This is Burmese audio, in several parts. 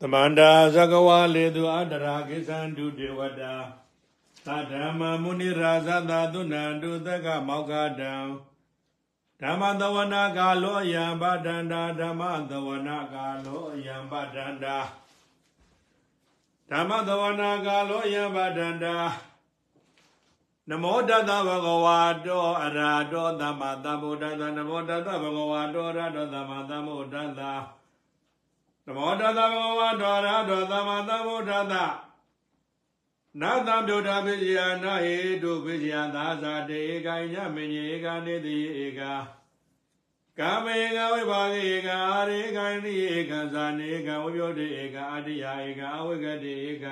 သမန္တာဇဂဝါလေသူအတရာကိသံဒုတေဝတာသဓမ္မမုနိရာဇတာသုဏန္တုသက္ကမောက္ခတံဓမ္မသဝနာကာလောယံဗဒန္တာဓမ္မသဝနာကာလောယံဗဒန္တာဓမ္မသဝနာကာလောယံဗဒန္တာနမောတတဗဂဝါတောအရာတောသမ္မာသမ္ဗုဒ္ဓသနမောတတဗဂဝါတောအရာတောသမ္မာသမ္ဗုဒ္ဓသ နမောတတဗဂဝါတောအရာတောသမ္မာသမ္ဗုဒ္ဓသနာသံပြုဒ္ဓပိစီယနာဟေတုပိစီယသာဇာတေဧကညမညေဧကနေတိဧကကာမေကဝိပါကေဧကအာရေကနိဧကဇာနေဧကဝိပယောတေဧကအာတိယဧကအဝိကတေဧက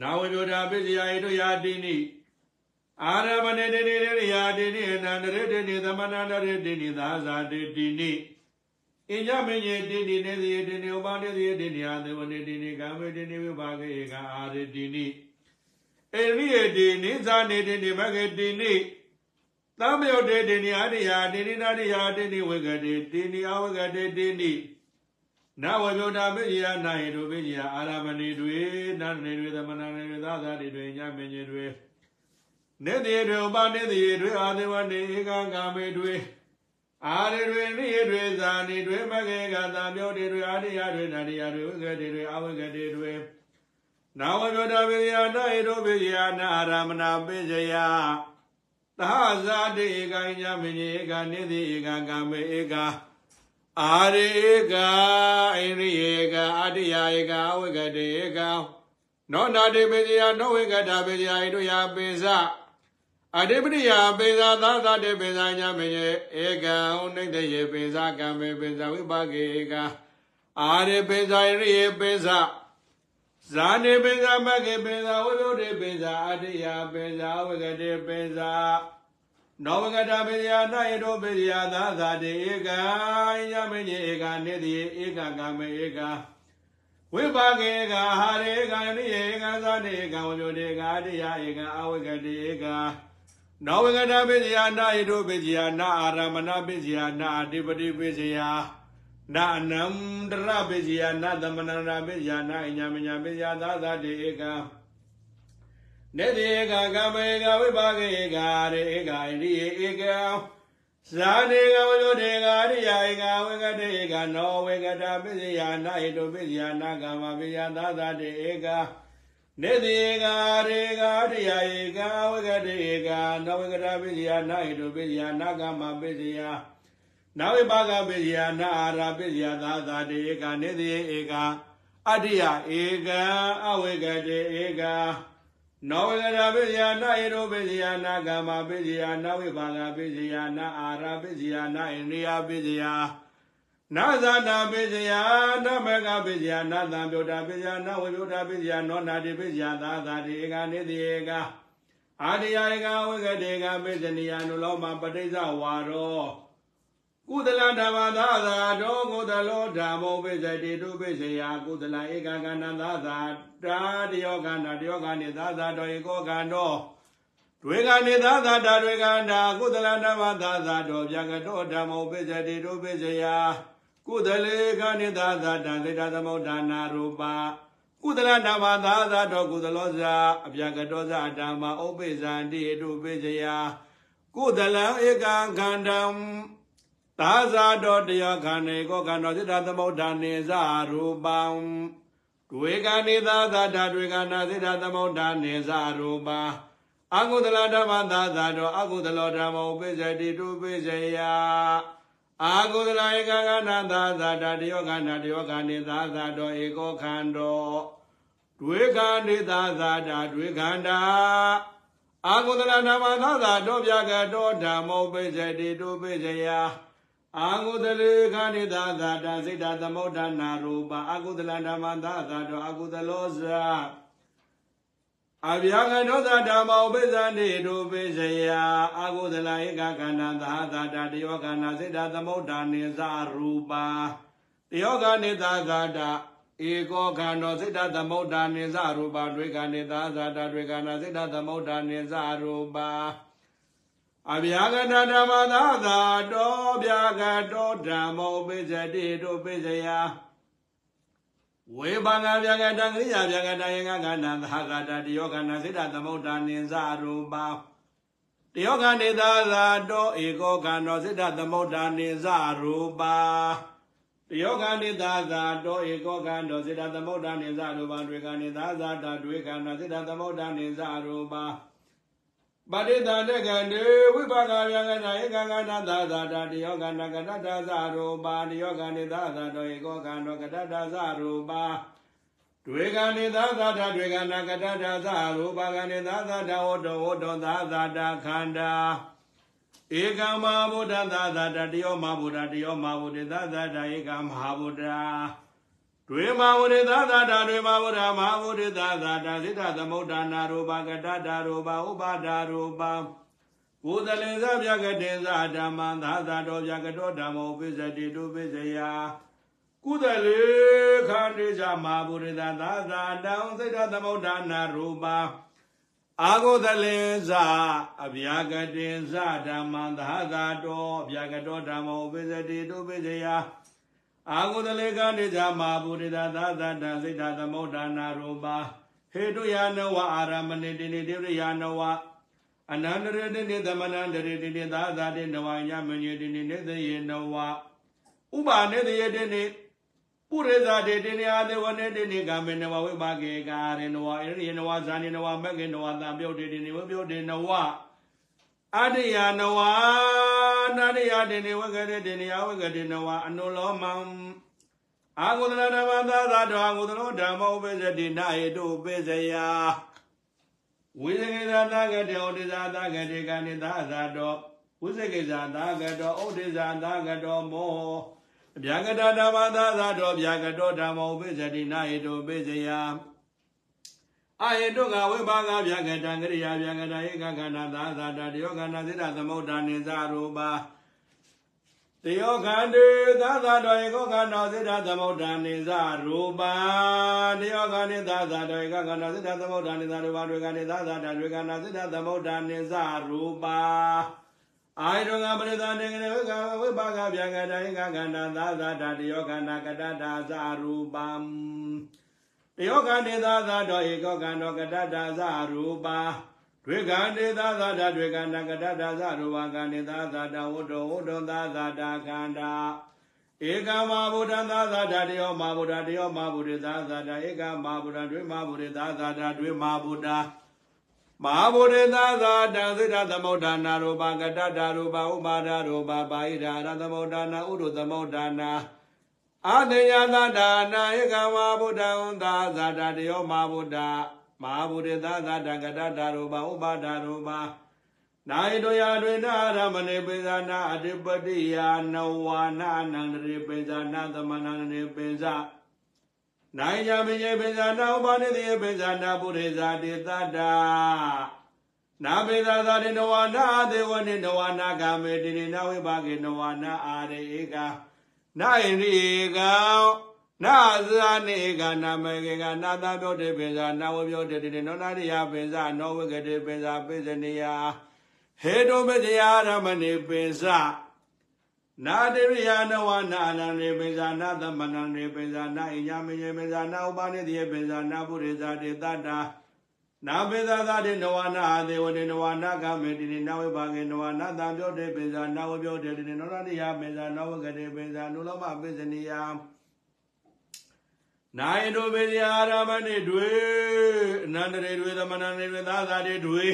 နာဝိပယောတာပိစီယဧတုယာတိနိအာရမဏေတေတေရေယာတိနိအနန္တရေတေနိသမဏန္တရေတေနိသာဇာတေတိနိ အညမင်းကြီးတိတိနေစီတိနေဥပါတိစီတိနေအာသေဝနေတိနေကာမေတိနေဝိပါကေကအာရတိနိအေရိယတိနိဇာနေတိနေမဂေတိနိသံယုတ်တေတိနိအာရိယာတိနိနာရိယာတိနိဝေကတိတိနိအဝေကတိတိနိနဝေပြုတာပိယနာဟိတုပိယအာရမဏိတွေနန္နေတွေသမဏနေတွေသာသာတိတွေညမင်းကြီးတွေနေတိတွေဥပါနေတိတွေအာသေဝနေဧကကာမေတွေ အာရတွေနိတွေဇာနိတွေမဂေကသာမျိုးတွေတွေအာရိယတွေနာရိယတွေဝိကတိတွေအဝိကတိတွေနာဝပြောတာပိယနာဟိတုပိယနာအာရမဏပိစယသာဇာတိဧကညမင်းကြီးဧကနေတိဧကကာမေဧကအာရေဧကအိရိဧကအာတိယဧကဝိကတိဧကနောနာတိပိစယနောဝိကတာပိစယဣတုယပိစ အတိပရိယာပိစသာသတိပိစညမယေဧကံနိတယေပိစကံမေပိစဝိပါကေဧကအာရေပိစဣရိယေပိစဇာနေပိစမကေပိစဝိဘုဒ္ဓပိစအတိယပိစဝိကတိပိစနောဝကတာပိယနာယေတောပိယသာသာတေဧကံညမယေဧကနေတိဧကကံမေဧကဝိပါကေကဟာရေကနိယေကသာနေကဝမျိုးတေကာတိယဧကအဝိကတိဧက နောဝကတာပိစယနာယေတောပိစယနာအာရမဏပိစယနာအတိပတိပိစယနာအနန္တရပိစယနာသမဏရပိစယနာအညာမညာပိစယသာသာတေဧကနေတိဧကကမေကဝိပါကေကရေဧကဣရိဧကဇာနေကဝယောတေကာရိယာဧကဝေကတေဧကနောဝေကတာပိစယနာဟိတုပိစယနာကာမပိယသာသာတေဧက နေတိဧကရေကာရိယာဧကဝေကတေဧကနောဝေကတာပိစယနာဟိတုပိစယနာကာမပိစယနာဝိပါကပိစယနာအာရပိစယသာသာတေဧကနေတိဧကအတ္တိယဧကအဝေကတေဧကနောဝေကရာပိစယနာယေရောပိစယနာကမ္မပိစယနာဝိပါကပိစယနာအာရပိစယနာဣန္ဒိယပိစယ နာဇာနာပိစယနာမကပိစယနာသံပြုတာပိစယနာဝိပြုတာပိစယနောနာတိပိစယသာသာတိဧကနေတိဧကအာတိယဧကဝိကတေကပိစနိယနုလောမပဋိစ္စဝါရောကုသလဓမ္မသာသာတောကုသလောဓမ္မောပိစတိတုပိစယကုသလဧကကန္နသာသာတာတယောကန္နာတယောကနိသာသာတောဧကောကန္တောတွေကနေသာသာတာတွေကန္တာကုသလဓမ္မသာသာတောဗျာကတောဓမ္မောပိစတိတုပိစယ ကုသလေကနိသာသာတံသေတသမုဒ္ဒနာရူပါကုသလဓမ္မသာသာတောကုသလောဇာအဗျာကတောဇာဓမ္မဥပိဇန္တိတုပိစယကုသလံဧကံခန္ဓံသာဇာတော်တရားခန္ဓေကောခန္ဓေစိတ္တသမုဋ္ဌာနေဇရူပံတွေကနေသာသာဓာတွေကနာစိတ္တသမုဋ္ဌာနေဇရူပအကုသလဓမ္မသာသာတော်အကုသလောဓမ္မဥပိစ္ဆတိတုပိစ္ဆယ အာကုသလဧကကနာသာသာဓာတယောခန္ဓာတယောခန္နေသာသာတော်ဧကောခန္ဓောတွေကနေသာသာဓာတွေခန္ဓာအာကုသလဓမ္မသာသာတော်ပြကတော်ဓမ္မဥပိစ္ဆတိတုပိစ္ဆယအာဟုတလေခန္ဒီသာသာတာစိတ်တသမုဋ္ဌနာရူပအာဟုတလဓမ္မသာသာတောအာဟုတလောဇာ အဗျာကနောသဓမ္မောပိဇန္တိတုပိစယအာဟုတလဧကခန္ဓာသာသာတာတယောခန္ဓာစိတ်တသမုဋ္ဌာနေဇရူပတယောခဏိသာသာတာဧကောခန္ဓောစိတ်တသမုဋ္ဌာနေဇရူပတွေခဏိသာသာတာတွေခန္ဓာစိတ်တသမုဋ္ဌာနေဇရူပအဗျာကတဓမ္မသာသာတောဗျာကတောဓမ္မောပိစတိတုပိစယ ဝေဘာငါဗျာကတံကရိယာဗျာကတံယေကကဏသာဂတာတယောကနာစိတ္တသမုဒ္ဒနိသရူပတယောကနေသာသာတောဧကောကံတော်စိတ္တသမုဒ္ဒနိသရူပတယောကနေသာသာတောဧကောကံတော်စိတ္တသမုဒ္ဒနိသရူပတွေကနေသာသာတာတွေကံတော်စိတ္တသမုဒ္ဒနိသရူပ ပတိတတကံတေဝိပါကဗျာကနာဧကကနာသာသာတာတယောကနာကတတသရူပတယောကနေသာသာတောဧကောကံတော်ကတတသရူပတွေကနေသာသာတာတွေကနာကတတသရူပကနေသာသာတာဝတ္တဝတ္တသာသာတာခန္ဓာဧကမဟာဗုဒ္ဓသာသာတာတယောမဟာဗုဒ္ဓတယောမဟာဗုဒ္ဓသာသာတာဧကမဟာဗုဒ္ဓ တွေမဝရိသာသာတာတွေမဝရမဝရိသာသာတာစိတ္တသမုဒ္ဒနာရူပကတတာရူပဥပါဒာရူပဘုဒ္ဓလေသဗျကတေသဓမ္မံသာသာတော်ဗျကတောဓမ္မောပိစတိတုပိစယကုသလေခန္တိဇမဘုရိသာသာသာတံစိတ္တသမုဒ္ဒနာရူပအာဂုသလေဇအဗျာကတေဇဓမ္မံသာသာတော်ဗျကတောဓမ္မောပိစတိတုပိစယ အာဟုတလေကနေကြမှာဘုရိဒသာသတံစိတ်ဓာသမုဒ္ဒနာရူပါဟေတုယာနဝအာရမဏိတိနိတိရိယာနဝအနန္တရတိနိသမနန္တရတိနိသာသတိနဝညမညေတိနိနေသယေနဝဥပါနေတယေတိနိပုရိသတေတိနိအာဒေဝနေတိနိကာမေနဝဝိပါကေကာရေနဝဣရိယနဝဇာနိနဝမဂ္ဂေနဝသံပြုတ်တေတိနိဝပြုတ်တေနဝအတ္တယနဝ နာရိယတေနေဝဂရေတေနေယဝဂရေနဝအနုလောမံအာဂုဒလဓမ္မသာသာတောအာဂုဒလောဓမ္မောပိစတိနာယေတုပိစယဝိဇဂေဇာသကတေဩဒိဇာသကတေကနိသာသာတောဝိဇဂေဇာသကတောဩဒိဇာသကတောမောဗျာကတဓမ္မသာသာတောဗျာကတောဓမ္မောပိစတိနာယေတုပိစယ အာယေတုကဝိပါကဗျာကတံကရိယာဗျာကတဧကခန္ဓာသာသာတတယောခန္ဓာစိတ္တသမုဒ္ဒနိသရူပါတယောခန္တေသာသာတော်ဧကောခန္ဓာစိတ္တသမုဒ္ဒနိသရူပါတယောခန္တေသာသာတော်ဧကခန္ဓာစိတ္တသမုဒ္ဒနိသရူပါတွေခန္တေသာသာတတွေခန္ဓာစိတ္တသမုဒ္ဒနိသရူပါအာယတောကပရိသတေကရေဝကဝိပါကဗျာကတဧကခန္ဓာသာသာတတယောခန္ဓာကတတသရူပံ တယောကတေသာသာတော်ဧကောကံတော်ကတတသရူပါတွေကံတေသာသာတတွေကန္တကတတသရူပါကံတေသာသာတဝတ္တဝတ္တသာသာတခန္ဓာဧကမဗုဒ္ဓသာသာတတယောမဗုဒ္ဓတယောမဗုဒ္ဓသာသာတဧကမဗုဒ္ဓတွေမဗုဒ္ဓသာသာတတွေမဗုဒ္ဓမဟာဗုဒ္ဓသာသာတံစိတ္တသမုဒ္ဒနာရူပကတတရူပဥပါဒရူပပါဠိဓာရသမုဒ္ဒနာဥဒုသမုဒ္ဒနာ အာတေယသဒါနာဧကမဗုဒ္ဓံသာဇာတတယောမဗုဒ္ဓမဟာဗုဒ္ဓသာသတံကတတရူပဥပါဒရူပနာယတောယတွင်နာရမဏေပိဇာနာအတိပတိယာနဝါနာအနန္တရေပိဇာနာသမဏန္တေပိဇာနိုင်ယမညေပိဇာနာဥပါနေတိပိဇာနာပုရိဇာတိတတ္တာနာပိဇာသာတိနဝနာဒေဝနိနဝနာကာမေတိနိနဝိပါကေနဝနာအာရေဧက နာဣရိကံနာဇာနေကနာမကေကနာသပြောတေပိဇာနာဝပြောတေတေနောနာရိယပိဇာနောဝကတေပိဇာပိဇနိယဟေတုပဇယာရမဏိပိဇာနာတေရိယနဝနာနန္ဒေပိဇာနာသမဏန္ဒေပိဇာနာဣညာမညေပိဇာနာဥပါနေတိပိဇာနာပုရိဇာတေတတ္တာ နာပိဇာသာတေနဝနာသေဝတေနဝနာကမေတိနိနဝိပါကေနဝနာတံပြောတေပိဇာနာဝပြောတေတိနောနာရိယပိဇာနောဝကတေပိဇာနုလောမပိဇနိယနိုင်တို့ပေဇာရမဏိတွေအနန္တရေတွေသမဏန္တေတွေသာသာတေတွေ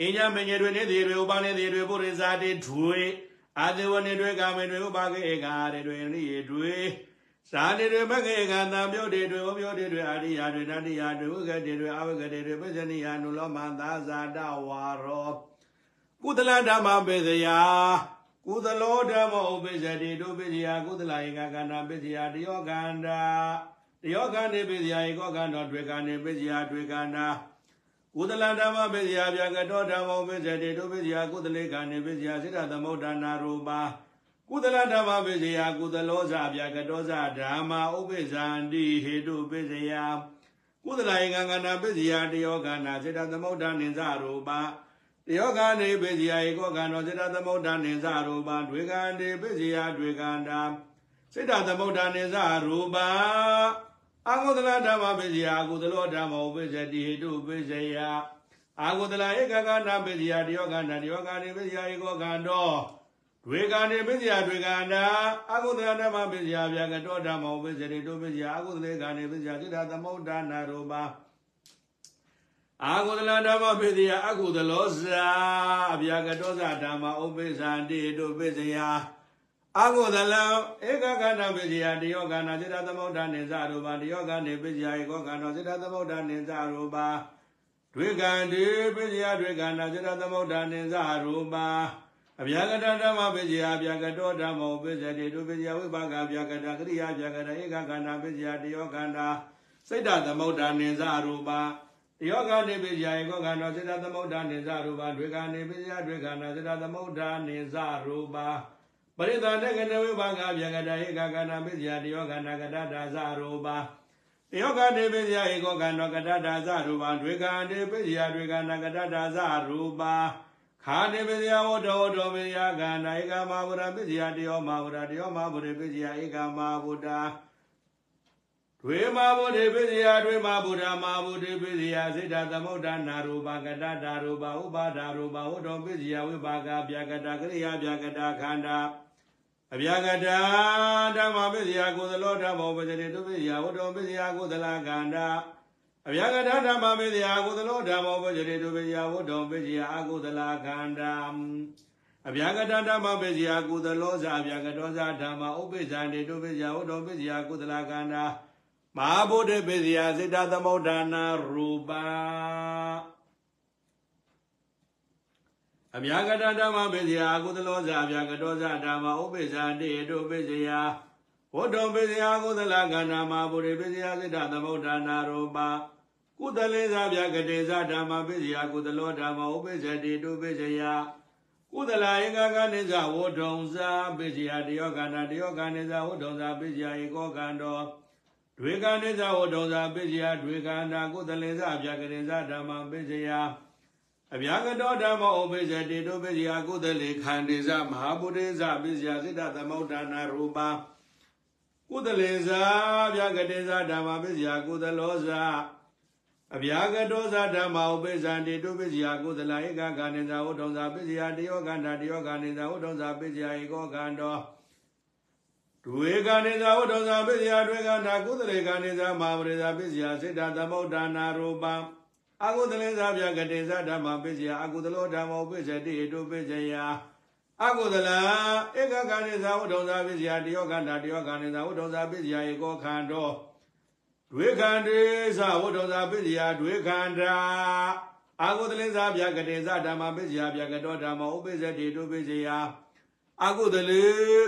အညမညေတွေနေသေးတွေဥပနေသေးတွေပုရိဇာတေတွေအာသေဝနေတွေကာမေတွေဥပါကေဧကာရေတွေရိယေတွေ သာတေတွေမကေကံတံပြုတ်တေတွေဝပြုတ်တေတွေအာရိယာတွေတတိယာတွေဝဂတေတွေအဝဂတေတွေပစ္စနိယာနုလောမသာဇာတဝါရောကုသလဓမ္မပေဇယာကုသလောဓမ္မဥပိစ္ဆတိဒုပိဇယာကုသလဧကကန္တာပိဇယာတယောကန္တာတယောကန္တေပိဇယာဧကောကန္တောတွေကန္တေပိဇယာတွေကန္တာကုသလဓမ္မပိဇယာဗျာကတောဓမ္မောပိစ္ဆတိဒုပိဇယာကုသလေကန္တေပိဇယာစိတ္တသမုဒ္ဒနာရူပါ ကုသလဓမ္မပိစယကုသလောဇဗျာကတောဇဓမ္မာဥပိဇံတိဟေတုပိစယကုသလဧကံကနာပိစယတယောကနာစေတသမုဒ္ဒနိဇရူပတယောကနေပိစယဧကောကံတော်စေတသမုဒ္ဒနိဇရူပဒွေကံတေပိစယဒွေကံတာစေတသမုဒ္ဒနိဇရူပအာဟုသလဓမ္မပိစယအကုသလောဓမ္မဥပိစတိဟိတုပိစယအာဟုသလဧကကနာပိစယတယောကန္တတယောကနိပိစယဧကောကန္တောဒွေကန္တိပိစယဒွေကန္တာအာဟုသလဓမ္မပိစယဗျာကတောဓမ္မဥပိစတိတုပိစယအာဟုသလေကန္တိပိစယသစ္စာသမုဒ္ဒနာရူပါအာဟုသလဓမ္မပိစယအကုသလောဇာအဗျာကတောဇာဓမ္မဥပိသန္တိတုပိစယအာဟုသလံဧကကန္တပိစယတယောကန္တသစ္စာသမုဒ္ဒနေဇရူပါတယောကန္တိပိစယဧကောကန္တောသစ္စာသမုဒ္ဒနေဇရူပါဒွေကန္တိပိစယဒွေကန္တသစ္စာသမုဒ္ဒနေဇရူပါ အဗျာကတဓမ္မပိစယအဗျာကတောဓမ္မောပိစတိတုပိစယဝိပါကအဗျာကတကရိယာအဗျာကတဧကကန္တပိစယတယောကန္တစိတ်တသမုဒ္ဒနေဇရူပါတယောကနေပိစယဧကောကန္တောစိတ္တသမုဒ္ဒနေဇရူပါဒွေကနေပိစယဒွေကန္တစိတ္တသမုဒ္ဒနေဇရူပါပရိသန္တကနဝိပါကအဗျာကတဧကကန္တပိစယတယောကန္တကတဒါဇရူပါတယောကနေပိစယဧကောကန္တောကတဒါဇရူပါဒွေကနေပိစယဒွေကန္တကတဒါဇရူပါ ခာနေပိစယဝတ္တောတောပိစယကန္တဧကမဝရပိစယတယောမဝရတယောမဝရပိစယဧကမဝတ္တာဒွေမဘုဒ္ဓပိစယဒွေမဘုဒ္ဓမဘုဒ္ဓပိစယစိတ္တသမုဒ္ဒနာရူပကတတာရူပဥပါဒာရူပဝတ္တောပိစယဝိပါကဗျာကတာကရိယာဗျာကတာခန္ဓာအဗျာကတာဓမ္မပိစယကုသလောဓမ္မောပဇတိတုပိစယဝတ္တောပိစယကုသလခန္ဓာ အဗျာကတာဓမ္မပိစယကုသလောဓမ္မောပဇတိတုပိစယဝတ္တောပိစယအကုသလခန္ဓာအဗျာကတဓမ္မပိစယကုသလောဇအဗျာကတောဇဓမ္မဥပိ္ပဇံတေတုပိစယဝတ္တောပိစယကုသလခန္ဓာမဟာဗုဒ္ဓပိစယစိတ္တသမုဒ္ဒနာရူပါအမြာကတဓမ္မပိစယအကုသလောဇအမြာကတောဇဓမ္မဥပိ္ပဇာတိတုပိစယ ဝတ္တောပိစယကုသလကန္နာမဟာဗုဒ္ဓပိစယစိတ္တသမုဒ္ဒနာရူပါကုသလေဇဗျာကတေဇဓမ္မပိစယကုသလောဓမ္မဥပိ္ပဇတိတုပိစယကုသလာဧကကနိဇဝတ္ထုံဇာပိစယတယောကန္နာတယောကနိဇဝတ္ထုံဇာပိစယဧကောကန္တောဒွေကနိဇဝတ္ထုံဇာပိစယဒွေကန္နာကုသလေဇဗျာကတေဇဓမ္မပိစယအဗျာကတောဓမ္မဥပိစ္ဆတိတုပိစယကုသလေခန္တေဇမဟာဗုဒ္ဓေဇပိစယစိတ္တသမုဒ္ဒနာရူပါ ကုသလေဇဗျာကတေဇဓမ္မပိစယကုသလောဇအဗျာကတောဇဓမ္မဥပိစ္ဆန္တိတုပိစယကုသလဧကကနိဇဝတ္ထုံဇပိစယတယောကန္တာတယောကနိဇဝတ္ထုံဇပိစယဧကောကန္တောဒွေကနိဇဝတ္ထုံဇပိစယဒွေကန္တာကုသလေကနိဇမဟာဗုဒ္ဓေဇပိစယစိတ္တသမုဒ္ဒနာရူပံအကုသလေသာပြကတိသဓမ္မပိစယအကုသလောဓမ္မောပိစတိတုပိစယ အကုသလဧကကနိသဝတ္ထုံသာပိစယတယောကန္တာတယောကနိသဝတ္ထုံသာပိစယဧကောခန္တောဒွေခန္တေသဝတ္ထုံသာပိစယဒွေခန္တာအကုသလေသာပြကတိသဓမ္မပိစယပြကတောဓမ္မောဥပိစတိတုပိစယအကုသလေ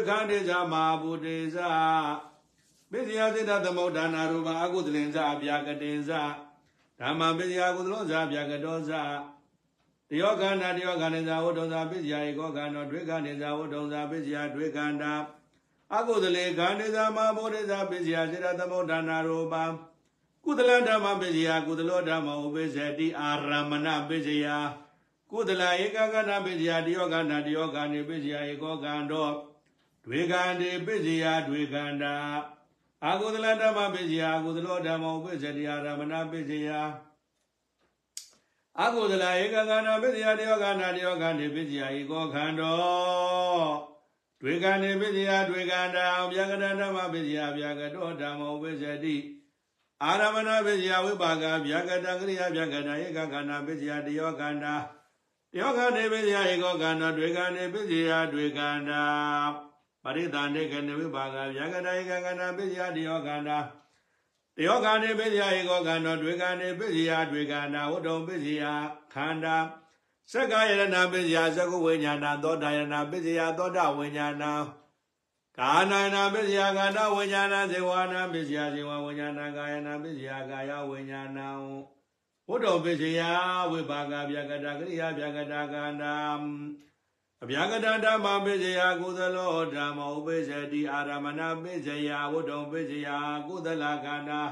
ခန္တေသမဟာဗုတေသပိစယစေတသမုဒ္ဒနာရူပအကုသလင်္ဇအပြကတိသဓမ္မပိစယကုသလောဇာဗျာကတောဇာတ ယောခန္ဓာတယောခန္ဓာဇာဝတ္တုဇာပိစယဧကောခန္ဓာဒွေခန္ဓာဇာဝတ္တုဇာပိစယဒွေခန္ဓာအကုသလေခန္ဓာဇာမဘုဒ္ဓဇာပိစယစေတသမုဒ္ဒနာရူပံကုသလဓမ္မပိစယကုသလောဓမ္မဥပိစတိအာရမဏပိစယကုသလဧကခန္ဓာပိစယတယောခန္ဓာတယောခန္ဓာပိစယဧကောခန္ဓာဒွေခန္ဓာပိစယဒွေခန္ဓာအာဟုသလဓမ္မပိစယအာဟုသလောဓမ္မောပိစတိအာရမဏပိစယ အာဟုသလဧကကန္နာပိစယတယောကန္နာတယောကန္တိပိစယဧကောခန္တောဒွေကန္တိပိစယဒွေကန္တာဗျာကတဓမ္မပိစယဗျာကတောဓမ္မောပိစတိအာရမဏပိစယဝိပါကဗျာကတကရိယာဗျာကတဧကကန္နာပိစယတယောကန္တာတယောကန္တိပိစယဧကောကန္တောဒွေကန္တိပိစယဒွေကန္တာပရိသန္တေကနဝိပါကဗျာကတိုင်ကကနာပိစယတယောကန္တာ တယောကန္တေပိစယဧကောကန္တောဒွေကန္တေပိစယဒွေကန္တာဝတ္တုံပိစယခန္ဓာသက္ကာယရဏပိစယသကုဝိညာဏသောတာယရဏပိစယသောတာဝိညာဏကာနာနာပိစယကာနဝိညာဏဇေဝနာပိစယဇေဝဝိညာဏကာယနာပိစယကာယဝိညာဏဝတ္တုံပိစယဝိပါကဗျာကတာကရိယာဗျာကတာကန္တာ အဗျာကတဓမ္မပိစယကုသလောဓမ္မဥပိစတိအာရမဏပိစယဝတ္တုံပိစယကုသလခန္ဓာ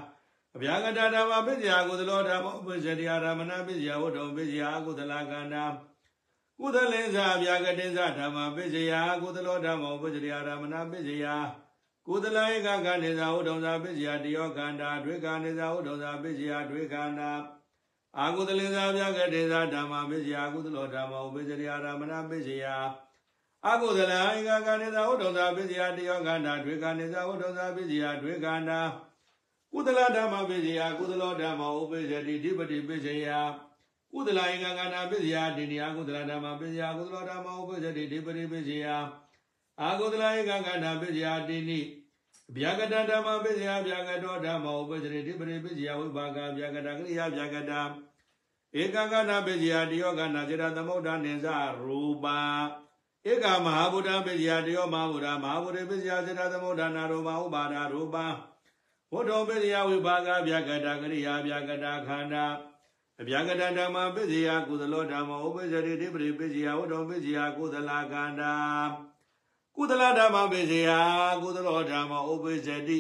အဗျာကတဓမ္မပိစယကုသလောဓမ္မဥပိစတိအာရမဏပိစယဝတ္တုံပိစယကုသလခန္ဓာကုသလင်္ဇအဗျာကတိဇဓမ္မပိစယကုသလောဓမ္မဥပိစတိအာရမဏပိစယကုသလဧကကနေသာဝတ္ထုံသာပစ္စယတယောခန္ဓာဒွေကနေသာဝတ္ထုံသာပစ္စယဒွေခန္ဓာ အာကုသလေသာပြကတေသာဓမ္မပစ္စယကုသလောဓမ္မဥပ္ပစ္စရိယာရမဏပစ္စယအာကုသလဧကကနေသာဝတ္ထုံသာပစ္စယတယောခန္ဓာဒွေကနေသာဝတ္ထုံသာပစ္စယဒွေခန္ဓာကုသလဓမ္မပစ္စယကုသလောဓမ္မဥပ္ပစ္စတိဓိပတိပစ္စယကုသလဧကကနာပစ္စယတိနိယကုသလဓမ္မပစ္စယကုသလောဓမ္မဥပ္ပစ္စတိဓိပတိပစ္စယအာကုသလဧကကနာပစ္စယတိနိ ဗျာကတဓမ္မပစ္စယဗျာကတောဓမ္မဥပ္ပစ္စရိတိပရိပစ္စယဝိပါကဗျာကတကရိယာဗျာကတဧကကနာပစ္စယတယောကနာစေတသမုဒ္ဒနိသရူပါဧကမဟာဗုဒ္ဓပစ္စယတယောမဟာဗုဒ္ဓမဟာဗုဒ္ဓပစ္စယစေတသမုဒ္ဒနာရူပဥပါဒရူပဝတ္တောပစ္စယဝိပါကဗျာကတကရိယာဗျာကတခန္ဓာအဗျာကတဓမ္မပစ္စယကုသလောဓမ္မဥပ္ပစ္စရိတိပရိပစ္စယဝတ္တောပစ္စယကုသလခန္ဓာ ကုသလဓမ္မပစ္စယကုသလောဓမ္မဥပ္ပစ္စတိ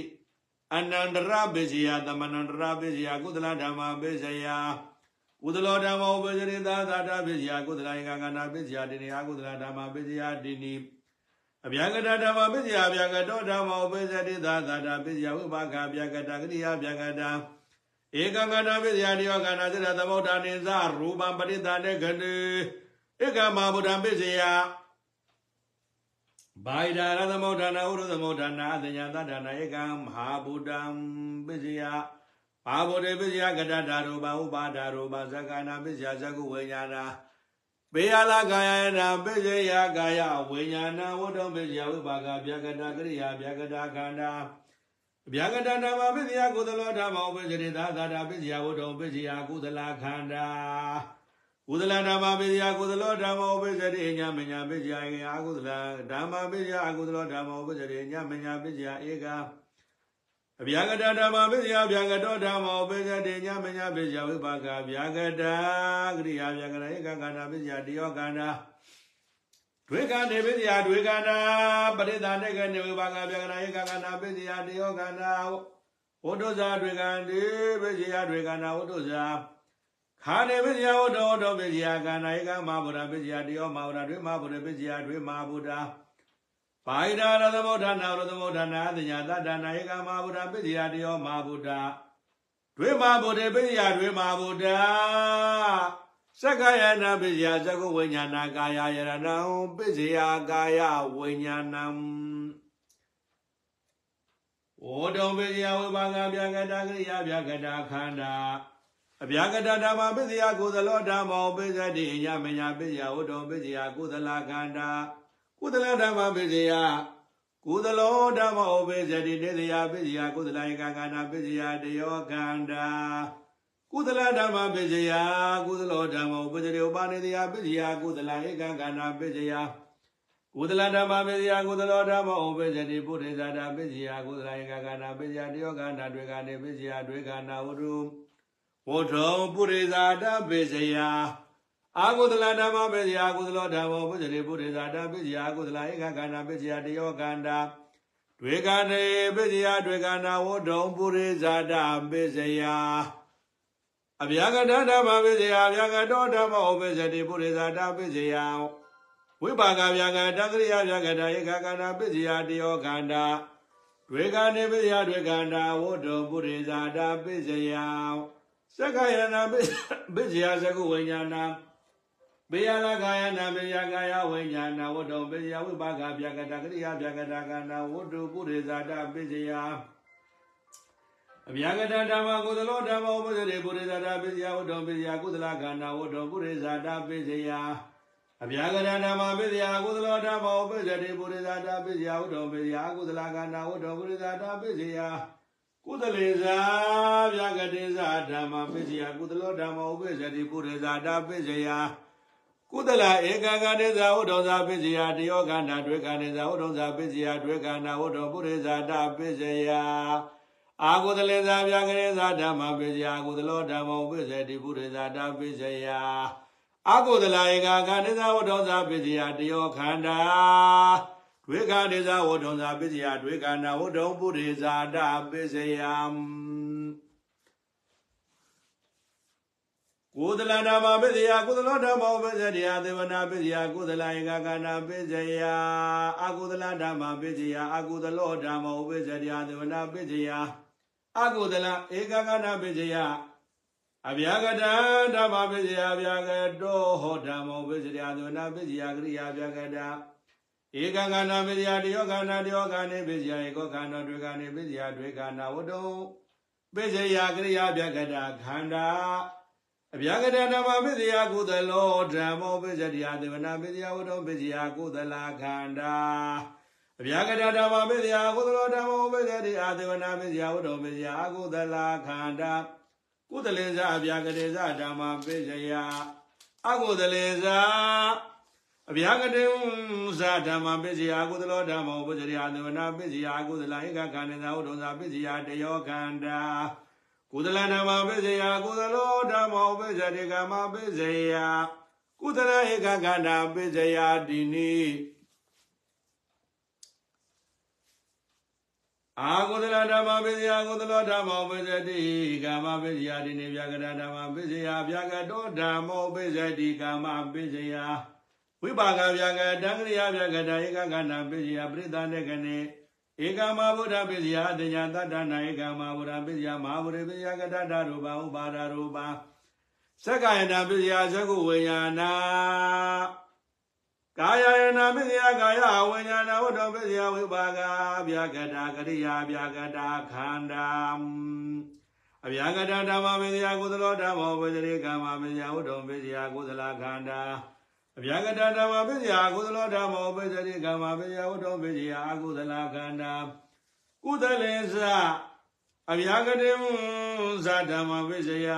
အနန္တရပစ္စယသမနန္တရပစ္စယကုသလဓမ္မပစ္စယကုသလောဓမ္မဥပ္ပစ္စရိသာသာတပစ္စယကုသလဧကကနာပစ္စယတိနိယကုသလဓမ္မပစ္စယတိနိအဗျာကတဓမ္မပစ္စယအဗျာကတောဓမ္မဥပ္ပစ္စတိသာသာတပစ္စယဝိပါကအဗျာကတကရိယာအဗျာကတဧကကနာပစ္စယတိယောကနာသရသမုဒ္ဒနိသရူပံပရိသတေခတိဧကမဗုဒ္ဓပစ္စယ ဘိုင်ဒါရသမုဋ္ဌာနာဥရသမုဋ္ဌာနာအတညာတတနာဧကံမဟာဗုဒ္ဓံပစ္စယဘာဗုဒ္ဓပစ္စယကတတာရူပဥပါဒရူပဇဂနာပစ္စယဇကုဝိညာဏဘေယလာကာယနာပစ္စယကာယဝိညာဏဝတ္တပစ္စယဝိပါကဗျာကတာကရိယာဗျာကတာခန္ဓာဗျာကတာဓမ္မပစ္စယကုသလောဓမ္မဥပ္ပစ္စရိသာသာတာပစ္စယဝတ္တပစ္စယကုသလခန္ဓာ ကုသလဓမ္မပိစယကုသလောဓမ္မောပိစရိညမညာပိစယဧကအကုသလဓမ္မပိစယအကုသလောဓမ္မောပိစရိညမညာပိစယဧကအဗျာကတဓမ္မပိစယဗျာကတောဓမ္မောပိစရိညမညာပိစယဝိပါကဗျာကတကရိယာဗျာကရဧကကန္နာပိစယတယောကန္နာဒွေကန္နေပိစယဒွေကန္နာပရိသတေကနေဝိပါကဗျာကရဧကကန္နာပိစယတယောကန္နာဝတ္တဇာဒွေကန္တိပိစယဒွေကန္နာဝတ္တဇာ ခာနေပစ္စယဝတ္တောတောပစ္စယကန္နာဧကမဟာဗုဒ္ဓပစ္စယတယောမဟာဗုဒ္ဓတွေမဟာဗုဒ္ဓပစ္စယတွေမဟာဗုဒ္ဓဘိုင်ဒါရသမုဋ္ဌာနာရသမုဋ္ဌာနာအတညာတတနာဧကမဟာဗုဒ္ဓပစ္စယတယောမဟာဗုဒ္ဓတွေမဟာဗုဒ္ဓပစ္စယတွေမဟာဗုဒ္ဓသက္ကယနာပစ္စယသကုဝိညာဏကာယယရဏံပစ္စယကာယဝိညာဏံဝေါတုံပစ္စယဝိပါကဗျာကတာကရိယာဗျာကတာခန္ဓာ အဗျာကတဓမ္မပစ္စယကုသလောဓမ္မောပစ္စတိညမညာပစ္စယဝတ္တောပစ္စယကုသလခန္ဓာကုသလဓမ္မပစ္စယကုသလောဓမ္မောပစ္စတိနေတယပစ္စယကုသလဧကခန္ဓာပစ္စယတယောခန္ဓာကုသလဓမ္မပစ္စယကုသလောဓမ္မောပစ္စတိဥပါနေတယပစ္စယကုသလဧကခန္ဓာပစ္စယကုသလဓမ္မပစ္စယကုသလောဓမ္မောပစ္စတိပုရိသတာပစ္စယကုသလဧကခန္ဓာပစ္စယတယောခန္ဓာတွေကနေပစ္စယတွေခန္ဓာဝတ္ထု ဝဋ္ထုံပုရိဇာတပိစယအာကုသလဓမ္မပိစယအာကုသလောဓမ္မောပုဇရိပုရိဇာတပိစယအာကုသလဧကခန္ဓာပိစယတယောခန္ဓာတွေခန္ဓေပိစယတွေခန္ဓာဝဋ္ထုံပုရိဇာတပိစယအဗျာကတဓမ္မပိစယအဗျာကတောဓမ္မောပိစတိပုရိဇာတပိစယဝိပါကဗျာကတကရိယဗျာကတဧကခန္ဓာပိစယတယောခန္ဓာတွေခန္ဓေပိစယတွေခန္ဓာဝဋ္ထုံပုရိဇာတပိစယ သက္ကယနာပိပစ္စယသကုဝိညာဏဘေယလကာယနာဘေယကာယဝိညာဏဝတ္တုပစ္စယဝိပါကဗျာကတကရိယဗျာကတကနာဝတ္တုပုရိဇာတပစ္စယအဗျာကတဓမ္မကုသလောဓမ္မဥပဒေပုရိဇာတပစ္စယဝတ္တုပစ္စယကုသလခန္ဓာဝတ္တုပုရိဇာတပစ္စယအဗျာကတဓမ္မပစ္စယကုသလောဓမ္မဥပဒေပုရိဇာတပစ္စယဝတ္တုပစ္စယကုသလခန္ဓာဝတ္တုပုရိဇာတပစ္စယ ကုသလေသာဗျာကတိသာဓမ္မပစ္စယကုသလောဓမ္မဥပ္ပစ္စတိပုရိသတာပစ္စယကုသလဧကကတိသာဝတ္တောသာပစ္စယတယောခန္ဓာတွေခန္ဓာသာဝတ္တောသာပစ္စယတွေခန္ဓာဝတ္တောပုရိသတာပစ္စယအာကုသလေသာဗျာကတိသာဓမ္မပစ္စယကုသလောဓမ္မဥပ္ပစ္စတိပုရိသတာပစ္စယအာကုသလဧကကတိသာဝတ္တောသာပစ္စယတယောခန္ဓာ ဒွေခာဒေဇဝတ္ထုံသာပစ္စယဒွေခာနာဝတ္ထုံပုရိဇာတပစ္စယံကုသလဓမ္မပစ္စယကုသလောဓမ္မောပစ္စယသေဝနာပစ္စယကုသလဧကကနာပစ္စယအကုသလဓမ္မပစ္စယအကုသလောဓမ္မောပစ္စယသေဝနာပစ္စယအကုသလဧကကနာပစ္စယအဗျာကတဓမ္မပစ္စယအဗျာကတောဟောဓမ္မောပစ္စယသေဝနာပစ္စယကရိယာအဗျာကတ ဧကကနာပစ္စယတယောကနာတယောကနေပစ္စယဧကောကနာတွေကနေပစ္စယတွေကနာဝတ္တုပစ္စယကရိယာအဗျာကတခန္ဓာအဗျာကတဓမ္မပစ္စယကုသလောဓမ္မောပစ္စယသေဝနာပစ္စယဝတ္တုပစ္စယကုသလခန္ဓာအဗျာကတဓမ္မပစ္စယကုသလောဓမ္မောပစ္စယသေဝနာပစ္စယဝတ္တုပစ္စယအကုသလခန္ဓာကုသလေဇအဗျာကတေဇဓမ္မပစ္စယအကုသလေဇ အဗျာကတေဇဓမ္မပစ္စယအကုသလောဓမ္မောပစ္စယသေဝနာပစ္စယအကုသလဧကခန္ဓာဝတ္တုဇပစ္စယတယောခန္ဓာကုသလဓမ္မပစ္စယကုသလောဓမ္မောပစ္စတိကမပစ္စယကုသလဧကခန္ဓာပစ္စယဒီနိအာကုသလဓမ္မပစ္စယကုသလောဓမ္မောပစ္စတိကာမပစ္စယဒီနိဗျာကရဓမ္မပစ္စယဗျာကတောဓမ္မောပစ္စတိကာမပစ္စယ ဝိပါကဗျာကတံကရိယဗျာကတဧကခန္ဓာပစ္စယပရိသနေကနေဧကမဗုဒ္ဓပစ္စယအတညာတတ္တနာဧကမဗုဒ္ဓပစ္စယမဟာဗုဒ္ဓပစ္စယကတ္တရူပဥပါဒရူပသက္ကာယနာပစ္စယသကုဝိညာဏကာယယနာပစ္စယကာယဝိညာဏဝတ္တပစ္စယဝိပါကဗျာကတာကရိယာဗျာကတာခန္ဓာအဗျာကတာဓမ္မပစ္စယကုသလောဓမ္မောပစ္စရိကာမပစ္စယဝတ္တပစ္စယကုသလခန္ဓာ အဗျာကတဓမ္မပစ္စယကုသလောဓမ္မောပစ္စရိကမ္မပစ္စယဝတ္တောပစ္စယအကုသလခန္ဓာကုသလေသအဗျာကတေဇဓမ္မပစ္စယ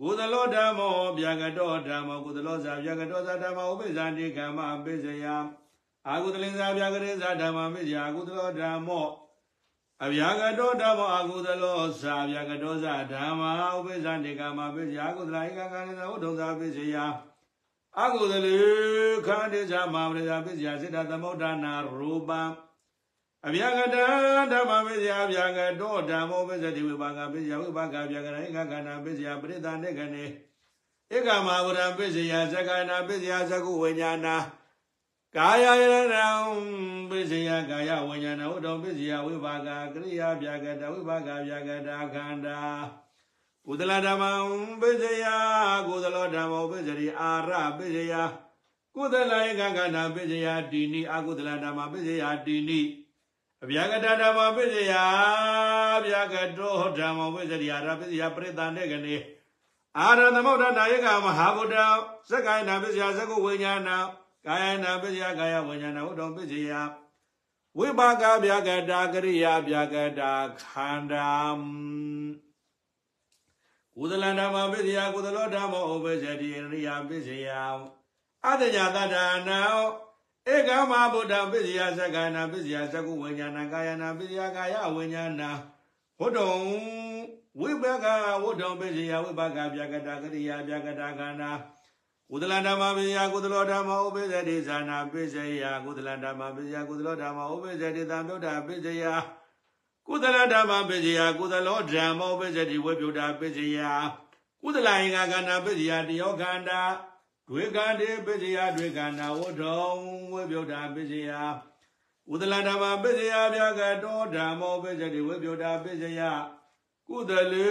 ကုသလောဓမ္မောဗျာကတောဓမ္မောကုသလောဇဗျာကတောဇဓမ္မောဥပိ္ပဇာတိကမ္မပစ္စယအာကုသလေဇဗျာကတေဇဓမ္မပစ္စယအကုသလောဓမ္မော အဗျာကတောဓမ္မအကုသလောသာဗျာကတောဇဓမ္မဥပိ္ပဇံတေကမပစ္စယအကုသလဧကကာရဏဝုဒ္ဓဇာပစ္စယအကုသလေခန္တေဇာမာပရိဇာပစ္စယစေတသမုဒ္ဒနာရူပံအဗျာကတဓမ္မပစ္စယအဗျာကတောဓမ္မောပစ္စတိဝိပါကပစ္စယဝိပါကဗျာကရဧကကာဏပစ္စယပရိသနေကနေဧကမဝရံပစ္စယသက္ကနာပစ္စယသကုဝိညာဏ ကာယယရဏံပစ္စယကာယဝိညာဏဝတ္တပစ္စယဝိပါကကရိယာပြကတဝိပါကပြကတခန္ဓာကုသလဓမ္မံပစ္စယကုသလောဓမ္မောပစ္စရိအာရပစ္စယကုသလဧကကနာပစ္စယတိနိအကုသလဓမ္မပစ္စယတိနိအဗျာကတဓမ္မပစ္စယအဗျာကတောဓမ္မောပစ္စရိအာရပစ္စယပရိသန္တေကနေအာရသမုဒ္ဒနာယေကမဟာဗုဒ္ဓသက္ကိုင်နာပစ္စယသကုဝိညာဏ ကာယနာပစ္စယကာယဝိညာဏဝတ္တပစ္စယဝိပါကဗျာကတာကရိယာဗျာကတာခန္ဓာကုသလဓမ္မပစ္စယကုသလောဓမ္မောဥပ္ပဇ္ဇတိရိယာပစ္စယအတညာတတနာဧကမဗုဒ္ဓပစ္စယသက္ကနာပစ္စယသကုဝိညာဏကာယနာပစ္စယကာယဝိညာဏဝတ္တဝိပါကဝတ္တပစ္စယဝိပါကဗျာကတာကရိယာဗျာကတာခန္ဓာ ကုသလဓမ္မပစ္စယကုသလောဓမ္မဥပိစ္ဆတိဇာနာပစ္စယကုသလဓမ္မပစ္စယကုသလောဓမ္မဥပိစ္ဆတိသံပြုတ်တာပစ္စယကုသလဓမ္မပစ္စယကုသလောဓမ္မဥပိစ္ဆတိဝိပြုတ်တာပစ္စယကုသလဟင်္ဂကန္နာပစ္စယတယောခန္ဓာဒွေကန္တေပစ္စယဒွေကန္နာဝဋ္ထုံဝိပြုတ်တာပစ္စယကုသလဓမ္မပစ္စယဗျာကတောဓမ္မောပစ္စတိဝိပြုတ်တာပစ္စယ ကုသလေ